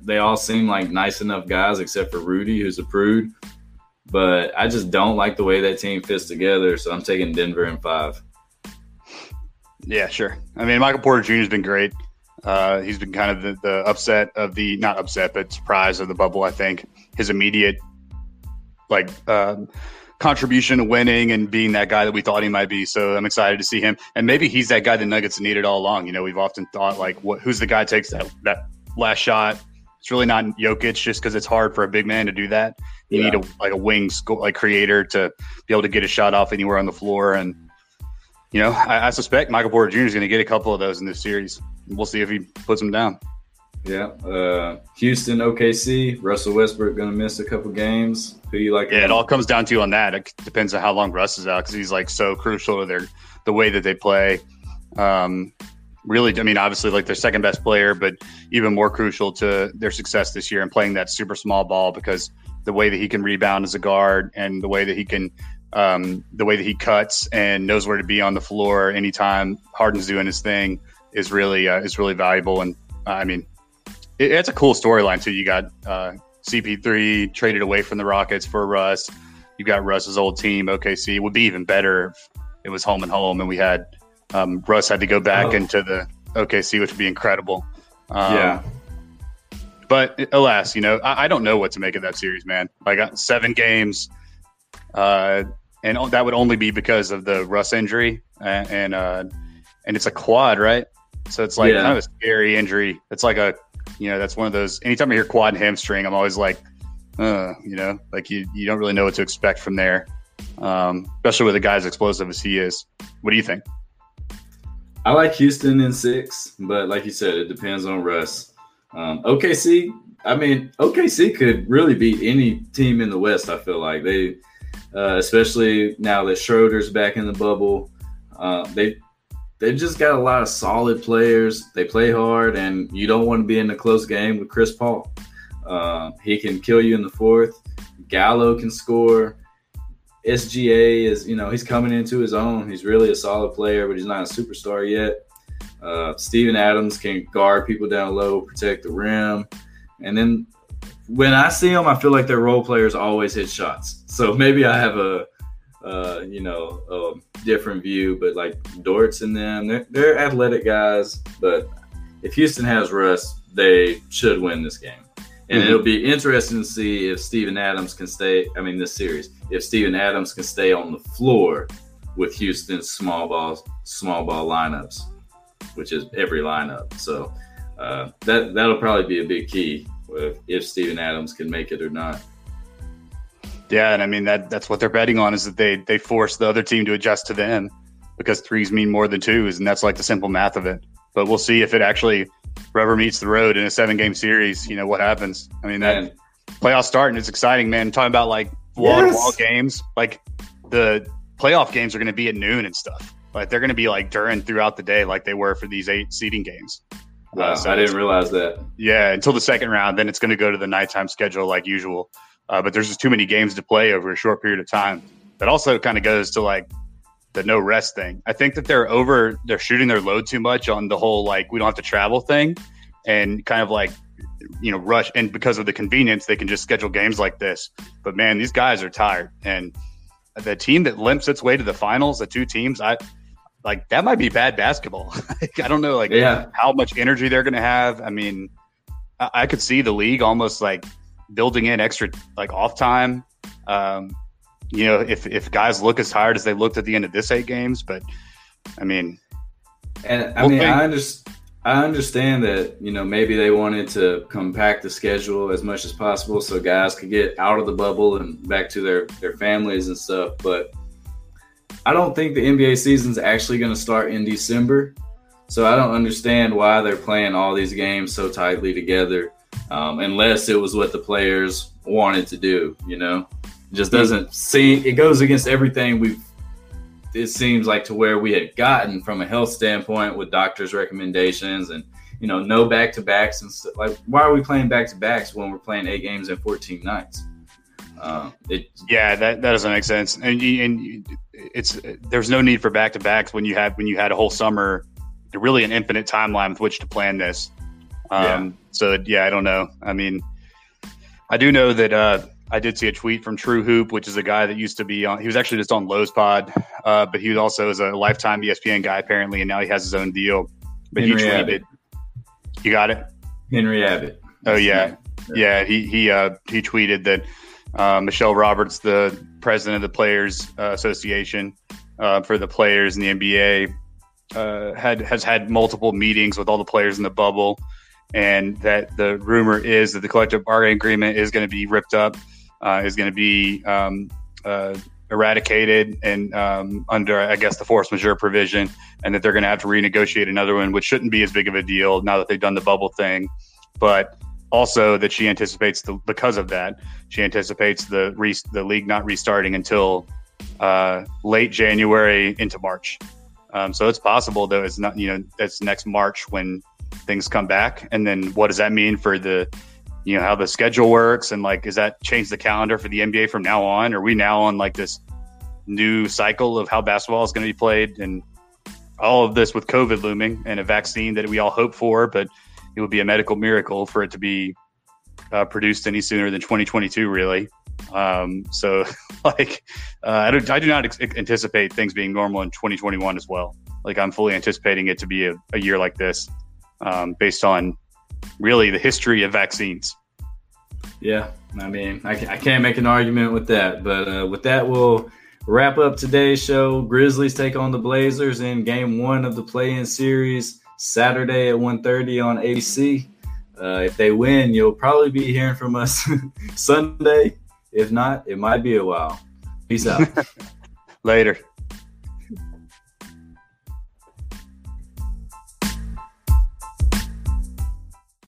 They all seem like nice enough guys, except for Rudy, who's a prude. But I just don't like the way that team fits together. So I'm taking Denver in five. Yeah, sure. I mean, Michael Porter Jr. has been great. Uh, he's been kind of the, the, upset of the not upset, but surprise of the bubble. I think his immediate like um, contribution to winning and being that guy that we thought he might be. So I'm excited to see him. And maybe he's that guy the Nuggets needed all along. You know, we've often thought like, what, who's the guy takes that that last shot? It's really not Jokic, just because it's hard for a big man to do that. You yeah. need a like a wing like creator to be able to get a shot off anywhere on the floor. And you know, I, I suspect Michael Porter Jr. is going to get a couple of those in this series. We'll see if he puts them down. Yeah. Uh, Houston, OKC, Russell Westbrook going to miss a couple games. Who you like? Yeah, it all comes down to on that. It depends on how long Russ is out because he's like so crucial to their the way that they play. Um, really, I mean, obviously, like their second best player, but even more crucial to their success this year and playing that super small ball because the way that he can rebound as a guard and the way that he can, um, the way that he cuts and knows where to be on the floor anytime Harden's doing his thing is really uh, is really valuable. And uh, I mean, it, it's a cool storyline too. You got uh, CP3 traded away from the Rockets for Russ. You got Russ's old team, OKC. It would be even better if it was home and home, and we had um, Russ had to go back oh. into the OKC, which would be incredible. Um, yeah. But alas, you know, I, I, don't know what to make of that series, man. I got seven games, uh, and that would only be because of the Russ injury, and and, uh, and it's a quad, right? So it's like yeah. kind of a scary injury. It's like a you know, that's one of those. Anytime I hear quad and hamstring, I'm always like, uh, you know, like you you don't really know what to expect from there, um, especially with a guy as explosive as he is. What do you think? I like Houston in six, but like you said, it depends on Russ. Um, OKC, I mean, OKC could really beat any team in the West. I feel like they, uh, especially now that Schroeder's back in the bubble, uh, they they've just got a lot of solid players. They play hard, and you don't want to be in a close game with Chris Paul. Uh, he can kill you in the fourth. Gallo can score. SGA is, you know, he's coming into his own. He's really a solid player, but he's not a superstar yet. Uh, Steven Adams can guard people down low, protect the rim. And then when I see them, I feel like their role players always hit shots. So maybe I have a uh, you know, a different view. But like Dortz and them, they're, they're athletic guys. But if Houston has Russ, they should win this game. And mm-hmm. it'll be interesting to see if Steven Adams can stay. I mean, this series, if Steven Adams can stay on the floor with Houston's small ball, small ball lineups, which is every lineup. So uh, that that'll probably be a big key if, if Steven Adams can make it or not. Yeah, and I mean that that's what they're betting on is that they they force the other team to adjust to them because threes mean more than twos, and that's like the simple math of it. But we'll see if it actually rubber meets the road in a seven game series. You know what happens? I mean that man. playoff start and it's exciting, man. talking about like wall to wall games, like the playoff games are going to be at noon and stuff. Like they're going to be like during throughout the day, like they were for these eight seeding games. Wow, uh, so I didn't realize that. Yeah, until the second round, then it's going to go to the nighttime schedule like usual. Uh, but there's just too many games to play over a short period of time. That also kind of goes to like the no rest thing. I think that they're over, they're shooting their load too much on the whole like we don't have to travel thing, and kind of like you know rush. And because of the convenience, they can just schedule games like this. But man, these guys are tired, and the team that limps its way to the finals, the two teams, I like that might be bad basketball. I don't know like yeah. how much energy they're going to have. I mean, I, I could see the league almost like building in extra like off time. Um, you know, if if guys look as tired as they looked at the end of this eight games, but I mean, and I mean, I understand. I understand that you know maybe they wanted to compact the schedule as much as possible so guys could get out of the bubble and back to their their families and stuff. But I don't think the NBA season's actually going to start in December, so I don't understand why they're playing all these games so tightly together um, unless it was what the players wanted to do. You know, it just doesn't seem it goes against everything we've. It seems like to where we had gotten from a health standpoint with doctors' recommendations and you know no back to backs and stuff. Like, why are we playing back to backs when we're playing eight games in 14 nights? Um, it, yeah, that, that doesn't make sense. And and it's there's no need for back to backs when you have when you had a whole summer, really an infinite timeline with which to plan this. Um, yeah. So yeah, I don't know. I mean, I do know that uh, I did see a tweet from True Hoop, which is a guy that used to be on. He was actually just on Lowe's Pod, uh, but he also is a lifetime ESPN guy apparently, and now he has his own deal. But Henry he tweeted, Abbott. "You got it, Henry Abbott." Oh yeah, yeah. He he uh, he tweeted that uh, Michelle Roberts, the president of the Players uh, Association uh, for the players in the NBA, uh, had has had multiple meetings with all the players in the bubble, and that the rumor is that the collective bargaining agreement is going to be ripped up, uh, is going to be um, uh, eradicated, and um, under I guess the force majeure provision, and that they're going to have to renegotiate another one, which shouldn't be as big of a deal now that they've done the bubble thing, but also that she anticipates the because of that she anticipates the re, the league not restarting until uh, late January into March. Um, so it's possible though it's not you know it's next March when things come back, and then what does that mean for the you know how the schedule works and like is that change the calendar for the NBA from now on? Are we now on like this new cycle of how basketball is going to be played and all of this with COVID looming and a vaccine that we all hope for, but it would be a medical miracle for it to be uh, produced any sooner than 2022, really. Um, so, like, uh, I, don't, I do not ex- anticipate things being normal in 2021 as well. Like, I'm fully anticipating it to be a, a year like this, um, based on really the history of vaccines. Yeah, I mean, I, I can't make an argument with that. But uh, with that, we'll wrap up today's show. Grizzlies take on the Blazers in Game One of the play-in series. Saturday at 1.30 on AC. Uh, if they win, you'll probably be hearing from us Sunday. If not, it might be a while. Peace out. Later.